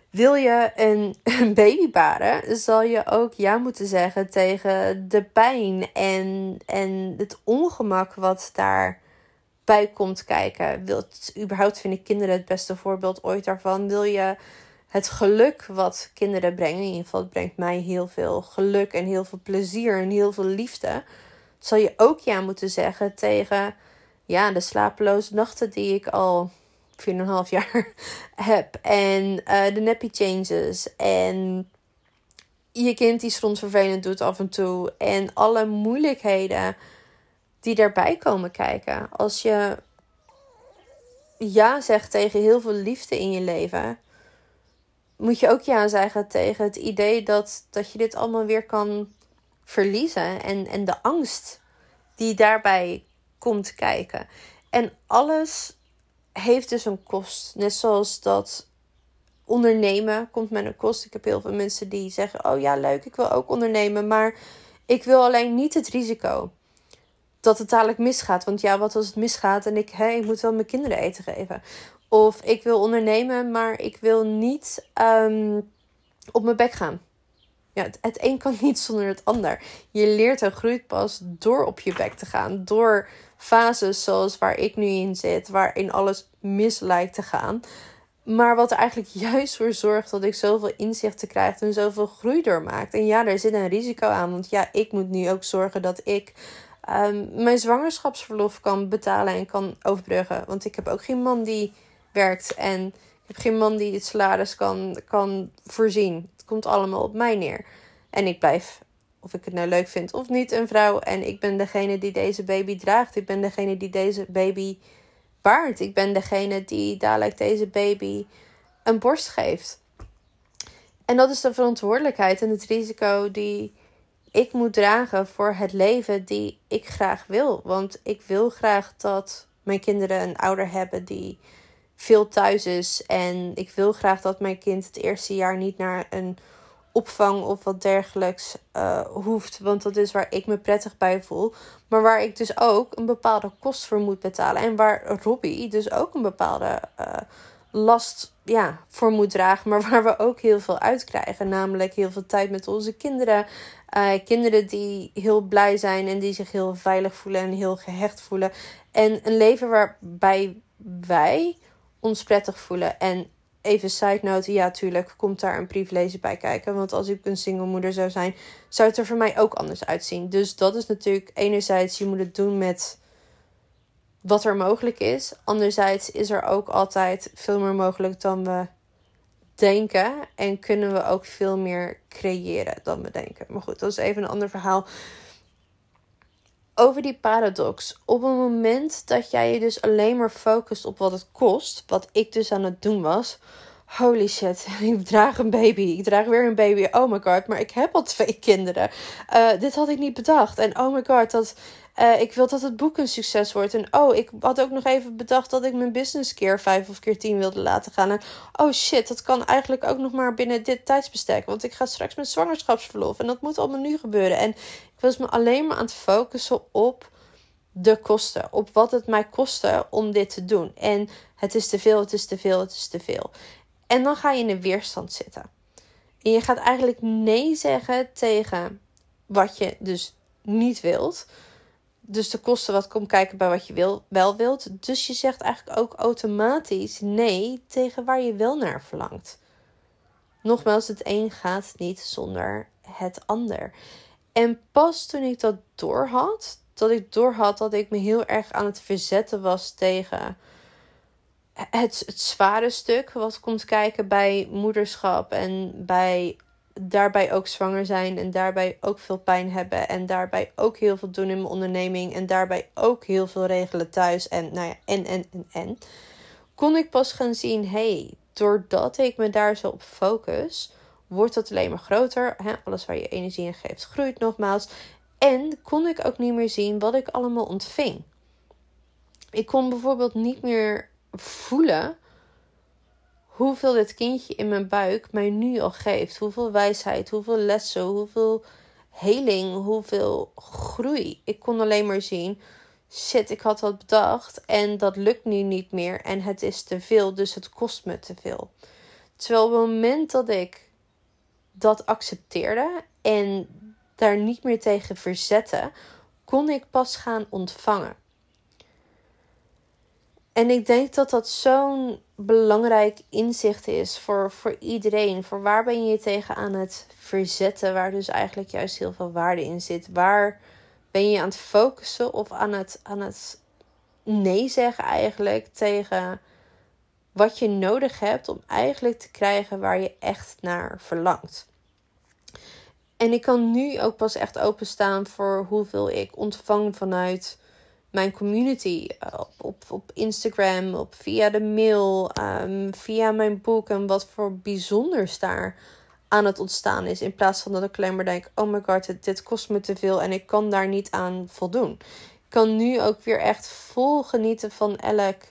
Wil je een, baby baren, zal je ook ja moeten zeggen tegen de pijn en, en het ongemak wat daarbij komt kijken. Wilt, überhaupt vind ik kinderen het beste voorbeeld ooit daarvan. Wil je het geluk wat kinderen brengen, in ieder geval het brengt mij heel veel geluk en heel veel plezier en heel veel liefde, zal je ook ja moeten zeggen tegen ja, de slapeloze nachten die ik al 4,5 jaar heb. En uh, de nappy changes. En je kind die soms vervelend doet af en toe. En alle moeilijkheden die daarbij komen kijken. Als je ja zegt tegen heel veel liefde in je leven. Moet je ook ja zeggen tegen het idee dat, dat je dit allemaal weer kan verliezen. En, en de angst die daarbij komt kijken. En alles heeft dus een kost. Net zoals dat ondernemen komt met een kost. Ik heb heel veel mensen die zeggen: Oh ja, leuk, ik wil ook ondernemen. Maar ik wil alleen niet het risico dat het dadelijk misgaat. Want ja, wat als het misgaat en ik, hè, ik moet wel mijn kinderen eten geven. Of ik wil ondernemen, maar ik wil niet ehm, op mijn bek gaan. Ja, het, een kan niet zonder het ander. Je leert en groeit pas door op je bek te gaan. Door fases zoals waar ik nu in zit, waarin alles mis lijkt te gaan. Maar wat er eigenlijk juist voor zorgt dat ik zoveel inzichten krijg en zoveel groei doormaakt. En ja, er zit een risico aan. Want ja, ik moet nu ook zorgen dat ik um, mijn zwangerschapsverlof kan betalen en kan overbruggen. Want ik heb ook geen man die werkt. En ik heb geen man die het salaris kan, kan voorzien. Het komt allemaal op mij neer. En ik blijf of ik het nou leuk vind of niet, een vrouw. En ik ben degene die deze baby draagt. Ik ben degene die deze baby baart. Ik ben degene die dadelijk deze baby een borst geeft. En dat is de verantwoordelijkheid en het risico die ik moet dragen voor het leven die ik graag wil. Want ik wil graag dat mijn kinderen een ouder hebben die veel thuis is. En ik wil graag dat mijn kind het eerste jaar niet naar een opvang of wat dergelijks uh, hoeft. Want dat is waar ik me prettig bij voel. Maar waar ik dus ook een bepaalde kost voor moet betalen. En waar Robbie dus ook een bepaalde uh, last ja, voor moet dragen. Maar waar we ook heel veel uit krijgen. Namelijk heel veel tijd met onze kinderen. Uh, kinderen die heel blij zijn en die zich heel veilig voelen en heel gehecht voelen. En een leven waarbij wij ons prettig voelen. En even side note, ja, tuurlijk komt daar een privilege bij kijken. Want als ik een single moeder zou zijn, zou het er voor mij ook anders uitzien. Dus dat is natuurlijk enerzijds, je moet het doen met wat er mogelijk is. Anderzijds is er ook altijd veel meer mogelijk dan we denken. En kunnen we ook veel meer creëren dan we denken. Maar goed, dat is even een ander verhaal. Over die paradox. Op het moment dat jij je dus alleen maar focust op wat het kost, wat ik dus aan het doen was, holy shit, ik draag een baby. Ik draag weer een baby. Oh my god, maar ik heb al twee kinderen. Uh, dit had ik niet bedacht. En oh my god, dat, uh, ik wil dat het boek een succes wordt. En oh, ik had ook nog even bedacht dat ik mijn business keer vijf of keer tien wilde laten gaan. En oh shit, dat kan eigenlijk ook nog maar binnen dit tijdsbestek. Want ik ga straks met zwangerschapsverlof. En dat moet allemaal nu gebeuren. En ik was me alleen maar aan het focussen op de kosten. Op wat het mij kostte om dit te doen. En het is te veel, het is te veel, het is te veel. En dan ga je in de weerstand zitten. En je gaat eigenlijk nee zeggen tegen wat je dus niet wilt. Dus de kosten wat komt kijken bij wat je wil, wel wilt. Dus je zegt eigenlijk ook automatisch nee tegen waar je wel naar verlangt. Nogmaals, het een gaat niet zonder het ander. En pas toen ik dat doorhad, dat ik doorhad dat ik me heel erg aan het verzetten was tegen het, het zware stuk wat komt kijken bij moederschap en bij daarbij ook zwanger zijn en daarbij ook veel pijn hebben en daarbij ook heel veel doen in mijn onderneming en daarbij ook heel veel regelen thuis en nou ja, en en en en kon ik pas gaan zien, hey, doordat ik me daar zo op focus, wordt dat alleen maar groter. Hè? Alles waar je energie in geeft, groeit nogmaals. En kon ik ook niet meer zien wat ik allemaal ontving. Ik kon bijvoorbeeld niet meer voelen hoeveel dit kindje in mijn buik mij nu al geeft. Hoeveel wijsheid, hoeveel lessen, hoeveel heling, hoeveel groei. Ik kon alleen maar zien, shit, ik had wat bedacht en dat lukt nu niet meer en het is te veel, dus het kost me te veel. Terwijl op het moment dat ik dat accepteerde en daar niet meer tegen verzette, kon ik pas gaan ontvangen. En ik denk dat dat zo'n belangrijk inzicht is voor, voor iedereen. Voor waar ben je je tegen aan het verzetten, waar dus eigenlijk juist heel veel waarde in zit. Waar ben je aan het focussen of aan het, aan het nee zeggen eigenlijk tegen wat je nodig hebt om eigenlijk te krijgen waar je echt naar verlangt. En ik kan nu ook pas echt openstaan voor hoeveel ik ontvang vanuit mijn community. Eh, op, op, op Instagram, op, via de mail, um, via mijn boek. En wat voor bijzonders daar aan het ontstaan is. In plaats van dat ik alleen maar denk: oh my god, dit, dit kost me te veel en ik kan daar niet aan voldoen. Ik kan nu ook weer echt vol genieten van elk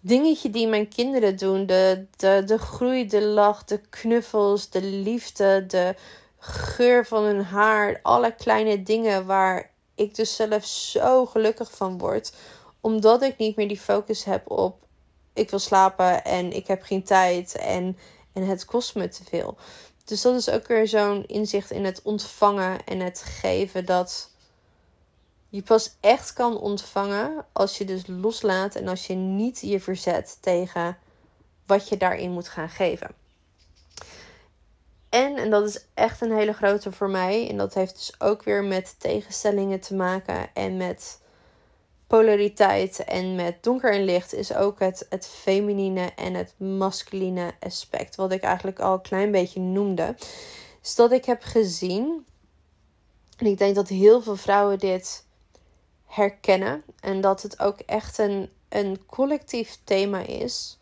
dingetje die mijn kinderen doen. De, de, de groei, de lach, de knuffels, de liefde, de geur van hun haar. Alle kleine dingen waar ik dus zelf zo gelukkig van word. Omdat ik niet meer die focus heb op ik wil slapen en ik heb geen tijd en, en het kost me te veel. Dus dat is ook weer zo'n inzicht in het ontvangen en het geven dat je pas echt kan ontvangen als je dus loslaat en als je niet je verzet tegen wat je daarin moet gaan geven. En, en dat is echt een hele grote voor mij, en dat heeft dus ook weer met tegenstellingen te maken en met polariteit en met donker en licht, is ook het, het feminine en het masculine aspect, wat ik eigenlijk al een klein beetje noemde. Dus dat ik heb gezien, en ik denk dat heel veel vrouwen dit herkennen, en dat het ook echt een, een collectief thema is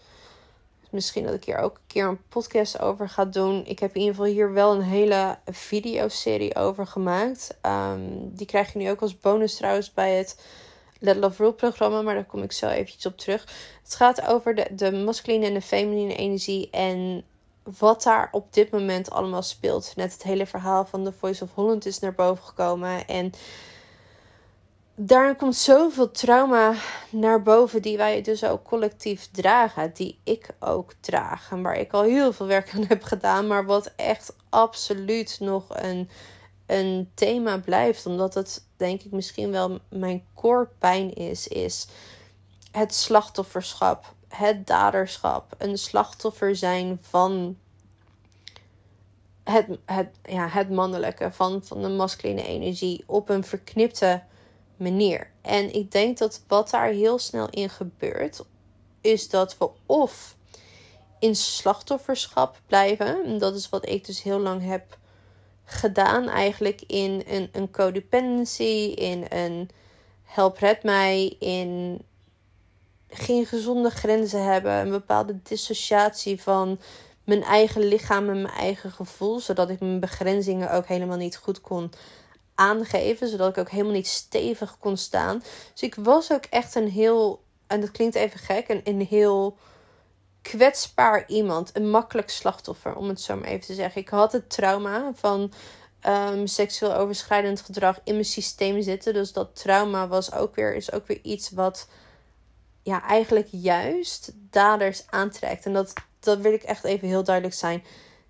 misschien dat ik hier ook een keer een podcast over ga doen. Ik heb in ieder geval hier wel een hele videoserie over gemaakt. Ehm, die krijg je nu ook als bonus trouwens bij het Let Love Rule programma. Maar daar kom ik zo eventjes op terug. Het gaat over de, de masculine en de feminine energie. En wat daar op dit moment allemaal speelt. Net het hele verhaal van The Voice of Holland is naar boven gekomen. En daar komt zoveel trauma naar boven die wij dus ook collectief dragen. Die ik ook draag. En waar ik al heel veel werk aan heb gedaan. Maar wat echt absoluut nog een, een thema blijft. Omdat het denk ik misschien wel mijn core is. Is het slachtofferschap. Het daderschap. Een slachtoffer zijn van het, het, ja, het mannelijke. Van, van de masculine energie. Op een verknipte manier. En ik denk dat wat daar heel snel in gebeurt, is dat we of in slachtofferschap blijven. En dat is wat ik dus heel lang heb gedaan, eigenlijk in een, een codependency, in een help red mij, in geen gezonde grenzen hebben, een bepaalde dissociatie van mijn eigen lichaam en mijn eigen gevoel, zodat ik mijn begrenzingen ook helemaal niet goed kon aangeven, zodat ik ook helemaal niet stevig kon staan. Dus ik was ook echt een heel, en dat klinkt even gek, een, een heel kwetsbaar iemand, een makkelijk slachtoffer, om het zo maar even te zeggen. Ik had het trauma van um, seksueel overschrijdend gedrag in mijn systeem zitten. Dus dat trauma was ook weer, is ook weer iets wat ja, eigenlijk juist daders aantrekt. En dat, dat wil ik echt even heel duidelijk zijn.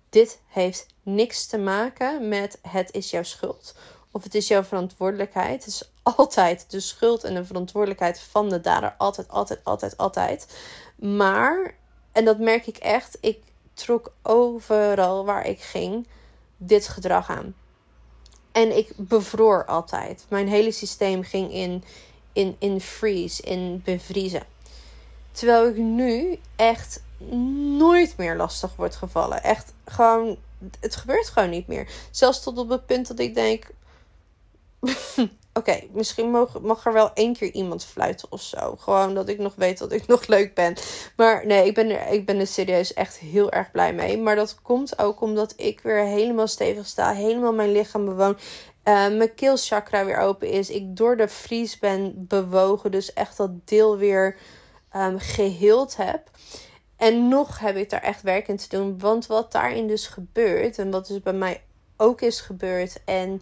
Dit heeft niks te maken met het is jouw schuld of het is jouw verantwoordelijkheid. Het is altijd de schuld en de verantwoordelijkheid van de dader. Altijd, altijd, altijd, altijd. Maar, en dat merk ik echt, ik trok overal waar ik ging dit gedrag aan. En ik bevroor altijd. Mijn hele systeem ging in, in, in freeze, in bevriezen. Terwijl ik nu echt nooit meer lastig word gevallen. Echt gewoon, het gebeurt gewoon niet meer. Zelfs tot op het punt dat ik denk, Oké, misschien mag, mag er wel één keer iemand fluiten of zo. Gewoon dat ik nog weet dat ik nog leuk ben. Maar nee, ik ben, er, ik ben er serieus echt heel erg blij mee. Maar dat komt ook omdat ik weer helemaal stevig sta. Helemaal mijn lichaam bewoon. Uh, mijn keelchakra weer open is. Ik door de vries ben bewogen. Dus echt dat deel weer um, geheeld heb. En nog heb ik daar echt werk in te doen. Want wat daarin dus gebeurt. En wat dus bij mij ook is gebeurd. En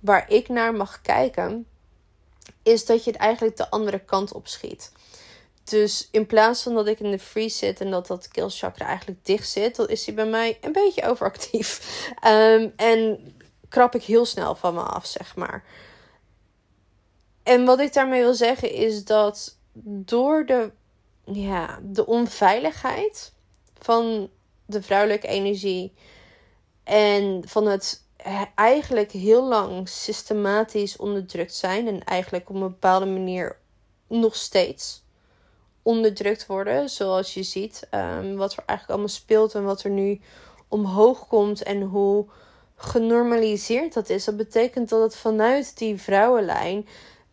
waar ik naar mag kijken. Is dat je het eigenlijk de andere kant op schiet. Dus in plaats van dat ik in de freeze zit en dat dat keelchakra eigenlijk dicht zit, dan is hij bij mij een beetje overactief. Ehm, en krap ik heel snel van me af, zeg maar. En wat ik daarmee wil zeggen is dat door de, ja, de onveiligheid van de vrouwelijke energie en van het eigenlijk heel lang systematisch onderdrukt zijn en eigenlijk op een bepaalde manier nog steeds onderdrukt worden. Zoals je ziet, um, wat er eigenlijk allemaal speelt en wat er nu omhoog komt en hoe genormaliseerd dat is. Dat betekent dat het vanuit die vrouwenlijn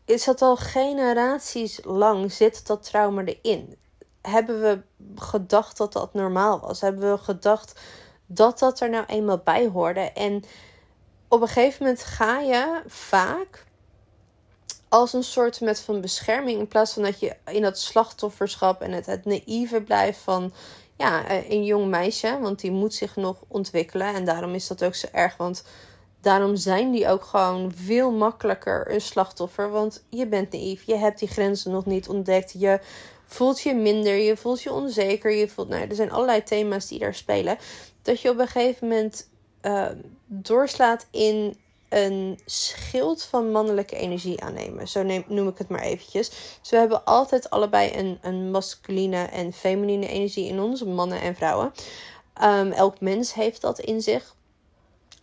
is dat al generaties lang zit dat trauma erin. Hebben we gedacht dat dat normaal was? Hebben we gedacht dat dat er nou eenmaal bij hoorde? En op een gegeven moment ga je vaak als een soort met van bescherming. In plaats van dat je in dat slachtofferschap en het, het naïeve blijft van ja, eh, een jong meisje. Want die moet zich nog ontwikkelen. En daarom is dat ook zo erg. Want daarom zijn die ook gewoon veel makkelijker een slachtoffer. Want je bent naïef. Je hebt die grenzen nog niet ontdekt. Je voelt je minder. Je voelt je onzeker. Je voelt, nou, er zijn allerlei thema's die daar spelen. Dat je op een gegeven moment uh, doorslaat in een schild van mannelijke energie aannemen. Zo neem, noem ik het maar eventjes. Dus we hebben altijd allebei een, een masculine en feminine energie in ons, mannen en vrouwen. Um, elk mens heeft dat in zich.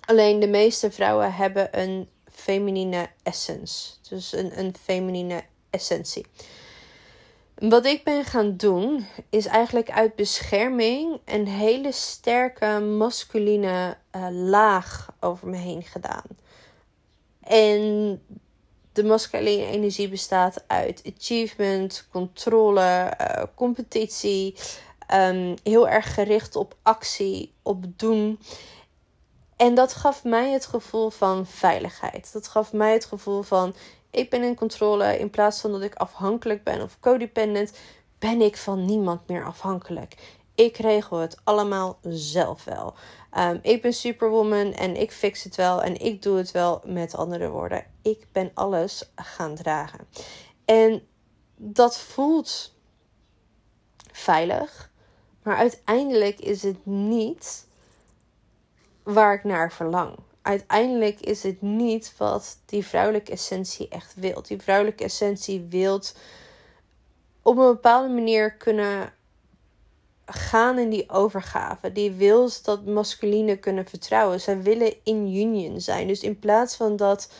Alleen de meeste vrouwen hebben een feminine essence. Dus een, een feminine essentie. Wat ik ben gaan doen, is eigenlijk uit bescherming een hele sterke masculine uh, laag over me heen gedaan. En de masculine energie bestaat uit achievement, controle, uh, competitie. Um, heel erg gericht op actie, op doen. En dat gaf mij het gevoel van veiligheid. Dat gaf mij het gevoel van ik ben in controle. In plaats van dat ik afhankelijk ben of codependent, ben ik van niemand meer afhankelijk. Ik regel het allemaal zelf wel. Um, ik ben superwoman en ik fix het wel en ik doe het wel. Met andere woorden, ik ben alles gaan dragen. En dat voelt veilig, maar uiteindelijk is het niet waar ik naar verlang. Uiteindelijk is het niet wat die vrouwelijke essentie echt wil. Die vrouwelijke essentie wil op een bepaalde manier kunnen gaan in die overgave. Die wil dat masculine kunnen vertrouwen. Zij willen in union zijn. Dus in plaats van dat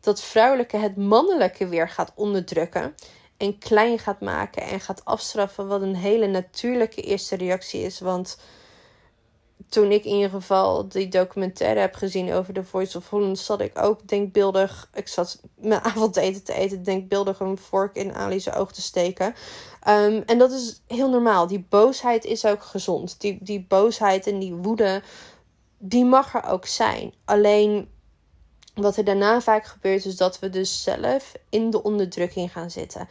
dat vrouwelijke het mannelijke weer gaat onderdrukken en klein gaat maken en gaat afstraffen, wat een hele natuurlijke eerste reactie is. Want toen ik in ieder geval die documentaire heb gezien over The Voice of Holland, zat ik ook denkbeeldig. Ik zat mijn avondeten te eten, denkbeeldig een vork in Ali's oog te steken. Um, en dat is heel normaal. Die boosheid is ook gezond. Die, die boosheid en die woede, die mag er ook zijn. Alleen wat er daarna vaak gebeurt, is dat we dus zelf in de onderdrukking gaan zitten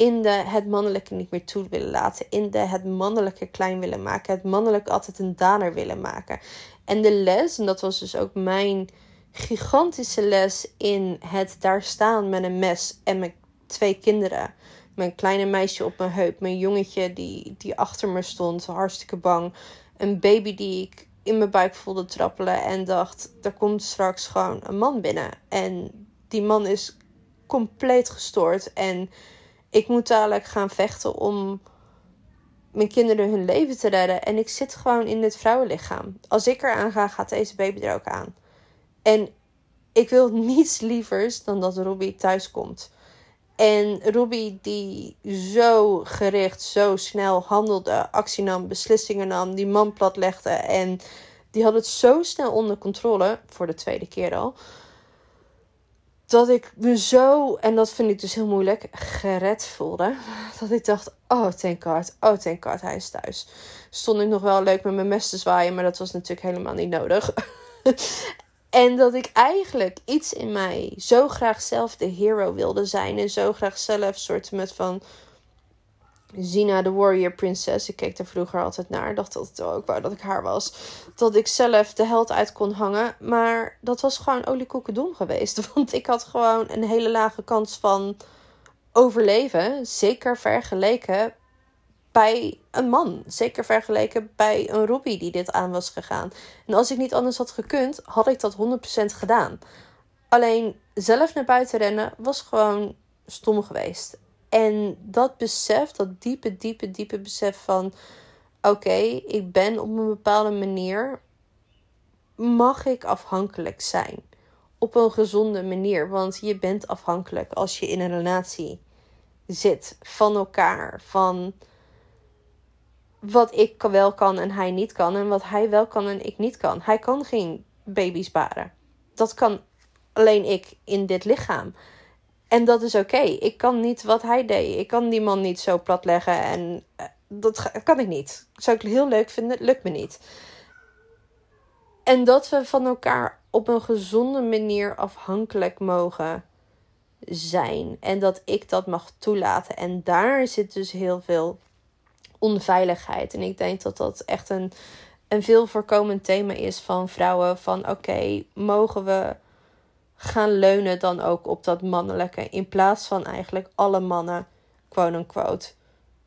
in de het mannelijke niet meer toe willen laten. In de het mannelijke klein willen maken. Het mannelijke altijd een dader willen maken. En de les, en dat was dus ook mijn gigantische les in het daar staan met een mes en mijn twee kinderen. Mijn kleine meisje op mijn heup. Mijn jongetje die, die achter me stond, hartstikke bang. Een baby die ik in mijn buik voelde trappelen. En dacht, er komt straks gewoon een man binnen. En die man is compleet gestoord. En ik moet dadelijk gaan vechten om mijn kinderen hun leven te redden. En ik zit gewoon in het vrouwenlichaam. Als ik eraan ga, gaat deze baby er ook aan. En ik wil niets lievers dan dat Robbie thuis komt. En Robbie die zo gericht, zo snel handelde, actie nam, beslissingen nam, die man platlegde. En die had het zo snel onder controle, voor de tweede keer al dat ik me zo, en dat vind ik dus heel moeilijk, gered voelde. Dat ik dacht, oh thank god, oh thank god, hij is thuis. Stond ik nog wel leuk met mijn mes te zwaaien, maar dat was natuurlijk helemaal niet nodig. En dat ik eigenlijk iets in mij zo graag zelf de hero wilde zijn. En zo graag zelf soort met van Zina de Warrior Princess. Ik keek er vroeger altijd naar. Dacht altijd ook wou dat ik haar was. Dat ik zelf de held uit kon hangen. Maar dat was gewoon oliekoekendom geweest. Want ik had gewoon een hele lage kans van overleven. Zeker vergeleken bij een man. Zeker vergeleken bij een Robbie die dit aan was gegaan. En als ik niet anders had gekund, had ik dat 100% gedaan. Alleen zelf naar buiten rennen was gewoon stom geweest. En dat besef, dat diepe, diepe, diepe besef van: oké, ik ben op een bepaalde manier, mag ik afhankelijk zijn. Op een gezonde manier, want je bent afhankelijk als je in een relatie zit van elkaar, van wat ik wel kan en hij niet kan, en wat hij wel kan en ik niet kan. Hij kan geen baby's baren. Dat kan alleen ik in dit lichaam. En dat is oké. Ik kan niet wat hij deed. Ik kan die man niet zo plat leggen. En uh, dat kan ik niet. Zou ik heel leuk vinden, lukt me niet. En dat we van elkaar op een gezonde manier afhankelijk mogen zijn. En dat ik dat mag toelaten. En daar zit dus heel veel onveiligheid. En ik denk dat dat echt een, een veel voorkomend thema is van vrouwen. Van oké, mogen we gaan leunen dan ook op dat mannelijke. In plaats van eigenlijk alle mannen, quote-unquote,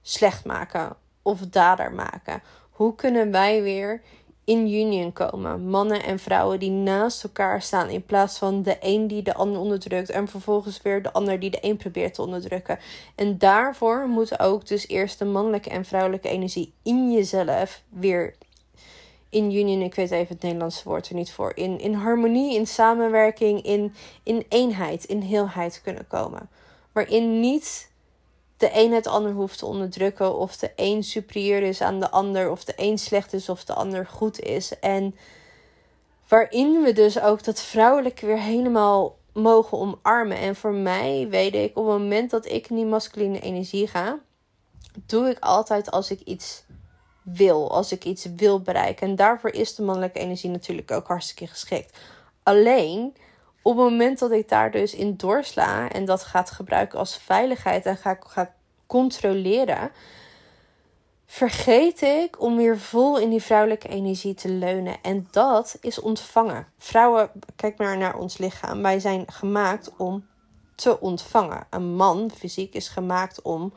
slecht maken of dader maken. Hoe kunnen wij weer in union komen? Mannen en vrouwen die naast elkaar staan. In plaats van de een die de ander onderdrukt. En vervolgens weer de ander die de een probeert te onderdrukken. En daarvoor moet ook dus eerst de mannelijke en vrouwelijke energie in jezelf weer in union, ik weet even het Nederlandse woord er niet voor, in, in harmonie, in samenwerking, in, in eenheid, in heelheid kunnen komen. Waarin niet de een het ander hoeft te onderdrukken, of de een superieur is aan de ander, of de een slecht is of de ander goed is. En waarin we dus ook dat vrouwelijke weer helemaal mogen omarmen. En voor mij weet ik, op het moment dat ik in die masculine energie ga, doe ik altijd als ik iets wil, als ik iets wil bereiken. En daarvoor is de mannelijke energie natuurlijk ook hartstikke geschikt. Alleen op het moment dat ik daar dus in doorsla en dat gaat gebruiken als veiligheid en ga, ga controleren, vergeet ik om weer vol in die vrouwelijke energie te leunen. En dat is ontvangen. Vrouwen, kijk maar naar ons lichaam. Wij zijn gemaakt om te ontvangen. Een man fysiek is gemaakt om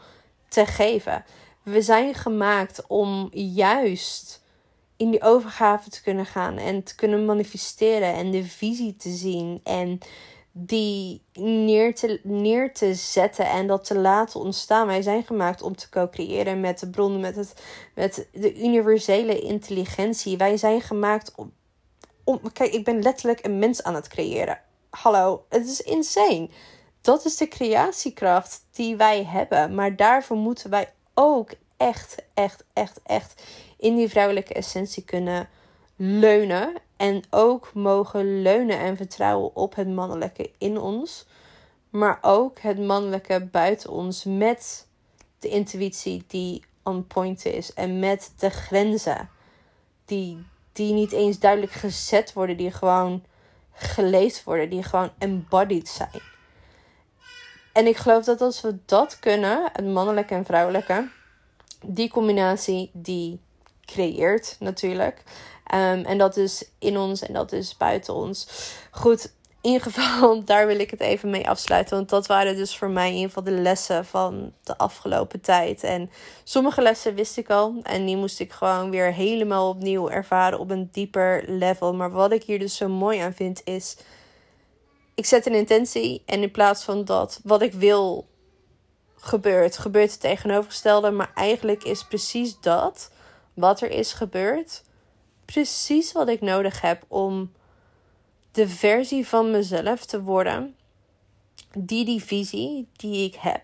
te geven. We zijn gemaakt om juist in die overgave te kunnen gaan en te kunnen manifesteren en de visie te zien en die neer te, neer te zetten en dat te laten ontstaan. Wij zijn gemaakt om te co-creëren met de bron, met, het, met de universele intelligentie. Wij zijn gemaakt om, om. Kijk, ik ben letterlijk een mens aan het creëren. Hallo, het is insane. Dat is de creatiekracht die wij hebben. Maar daarvoor moeten wij ook echt, echt, echt, echt in die vrouwelijke essentie kunnen leunen. En ook mogen leunen en vertrouwen op het mannelijke in ons. Maar ook het mannelijke buiten ons met de intuïtie die on point is. En met de grenzen die, die niet eens duidelijk gezet worden. Die gewoon geleefd worden. Die gewoon embodied zijn. En ik geloof dat als we dat kunnen, het mannelijke en vrouwelijke, die combinatie die creëert natuurlijk. Um, en dat is in ons en dat is buiten ons. Goed, in ieder geval, daar wil ik het even mee afsluiten. Want dat waren dus voor mij een van de lessen van de afgelopen tijd. En sommige lessen wist ik al. En die moest ik gewoon weer helemaal opnieuw ervaren op een dieper level. Maar wat ik hier dus zo mooi aan vind is. Ik zet een intentie. En in plaats van dat wat ik wil gebeurt, gebeurt het tegenovergestelde. Maar eigenlijk is precies dat wat er is gebeurd, precies wat ik nodig heb om de versie van mezelf te worden, die die visie die ik heb,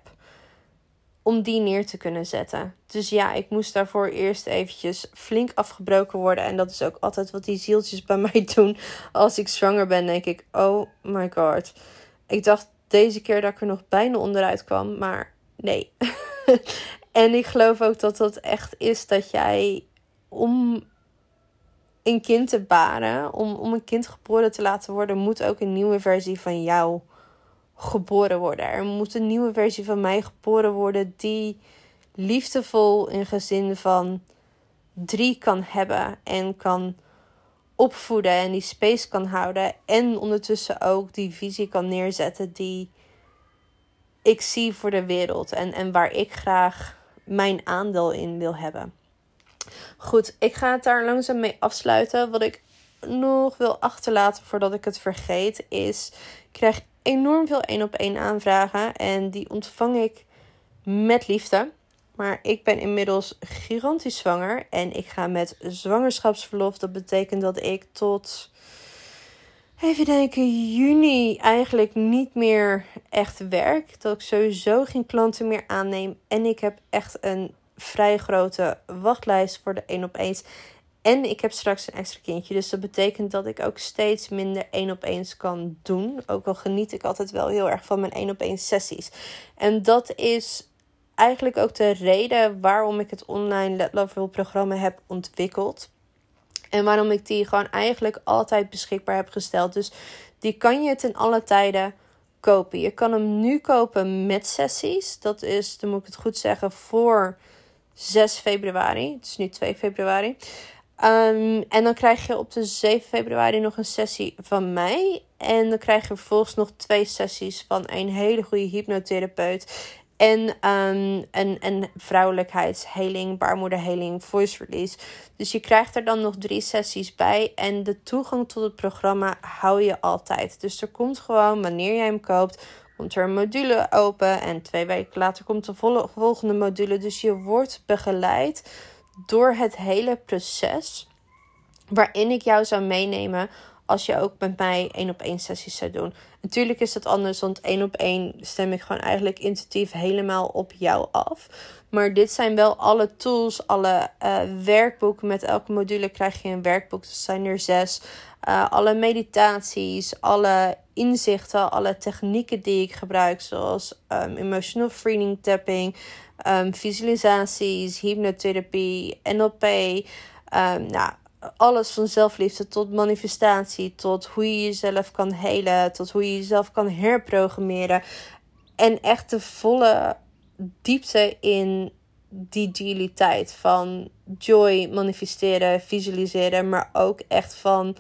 om die neer te kunnen zetten. Dus ja, ik moest daarvoor eerst eventjes flink afgebroken worden. En dat is ook altijd wat die zieltjes bij mij doen. Als ik zwanger ben, denk ik, oh my god. Ik dacht deze keer dat ik er nog bijna onderuit kwam, maar nee. en ik geloof ook dat dat echt is dat jij om een kind te baren, om, om een kind geboren te laten worden, moet ook een nieuwe versie van jou geboren worden. Er moet een nieuwe versie van mij geboren worden die liefdevol in gezin van drie kan hebben en kan opvoeden en die space kan houden en ondertussen ook die visie kan neerzetten die ik zie voor de wereld en, en waar ik graag mijn aandeel in wil hebben. Goed, ik ga het daar langzaam mee afsluiten. Wat ik nog wil achterlaten voordat ik het vergeet is: ik krijg enorm veel één op één aanvragen en die ontvang ik met liefde. Maar ik ben inmiddels gigantisch zwanger en ik ga met zwangerschapsverlof. Dat betekent dat ik tot even denken, juni eigenlijk niet meer echt werk. Dat ik sowieso geen klanten meer aanneem. En ik heb echt een vrij grote wachtlijst voor de 1 op 1. En ik heb straks een extra kindje. Dus dat betekent dat ik ook steeds minder 1 op 1 kan doen. Ook al geniet ik altijd wel heel erg van mijn 1 op 1 sessies. En dat is eigenlijk ook de reden waarom ik het online Let Love programma heb ontwikkeld. En waarom ik die gewoon eigenlijk altijd beschikbaar heb gesteld. Dus die kan je ten alle tijden kopen. Je kan hem nu kopen met sessies. Dat is, dan moet ik het goed zeggen, voor 6 februari. Het is nu 2 februari. Um, en dan krijg je op de 7 februari nog een sessie van mij. En dan krijg je vervolgens nog twee sessies van een hele goede hypnotherapeut. En um, een, een vrouwelijkheidsheling, baarmoederheling, voice release. Dus je krijgt er dan nog drie sessies bij. En de toegang tot het programma hou je altijd. Dus er komt gewoon, wanneer jij hem koopt, komt er een module open. En twee weken later komt de volgende module. Dus je wordt begeleid door het hele proces. Waarin ik jou zou meenemen als je ook met mij één op één sessies zou doen. Natuurlijk is dat anders, want één op één stem ik gewoon eigenlijk intuïtief helemaal op jou af. Maar dit zijn wel alle tools, alle uh, werkboeken. Met elke module krijg je een werkboek. Dat zijn er zes. Uh, alle meditaties, alle inzichten, alle technieken die ik gebruik, zoals um, emotional freeing tapping, um, visualisaties, hypnotherapie, NLP. Um, nou, alles van zelfliefde tot manifestatie, tot hoe je jezelf kan helen, tot hoe je jezelf kan herprogrammeren. En echt de volle diepte in die dualiteit van joy manifesteren, visualiseren, maar ook echt van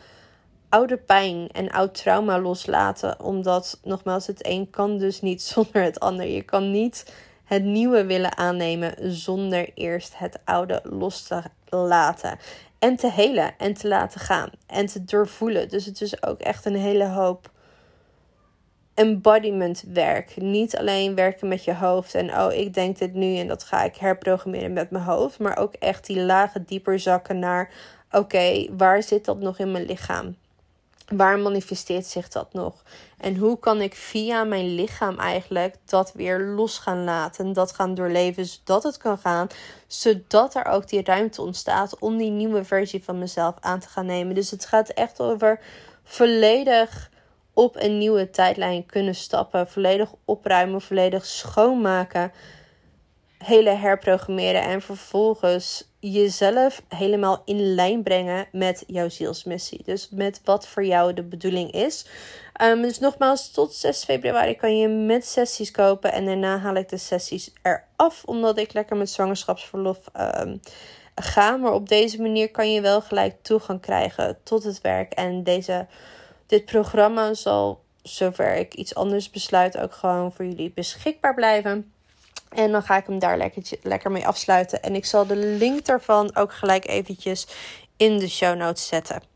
oude pijn en oud trauma loslaten. Omdat, nogmaals, het een kan dus niet zonder het ander. Je kan niet het nieuwe willen aannemen zonder eerst het oude los te laten en te helen en te laten gaan en te doorvoelen. Dus het is ook echt een hele hoop embodiment werk. Niet alleen werken met je hoofd en oh, ik denk dit nu en dat ga ik herprogrammeren met mijn hoofd, maar ook echt die lagen dieper zakken naar oké, waar zit dat nog in mijn lichaam? Waar manifesteert zich dat nog? En hoe kan ik via mijn lichaam eigenlijk dat weer los gaan laten, dat gaan doorleven, zodat het kan gaan, zodat er ook die ruimte ontstaat om die nieuwe versie van mezelf aan te gaan nemen. Dus het gaat echt over volledig op een nieuwe tijdlijn kunnen stappen, volledig opruimen, volledig schoonmaken, hele herprogrammeren en vervolgens jezelf helemaal in lijn brengen met jouw zielsmissie. Dus met wat voor jou de bedoeling is. Um, dus nogmaals, tot 6 februari kan je met sessies kopen. En daarna haal ik de sessies eraf, omdat ik lekker met zwangerschapsverlof um, ga. Maar op deze manier kan je wel gelijk toegang krijgen tot het werk. En deze, dit programma zal, zover ik iets anders besluit, ook gewoon voor jullie beschikbaar blijven. En dan ga ik hem daar lekker, lekker mee afsluiten. En ik zal de link daarvan ook gelijk eventjes in de show notes zetten.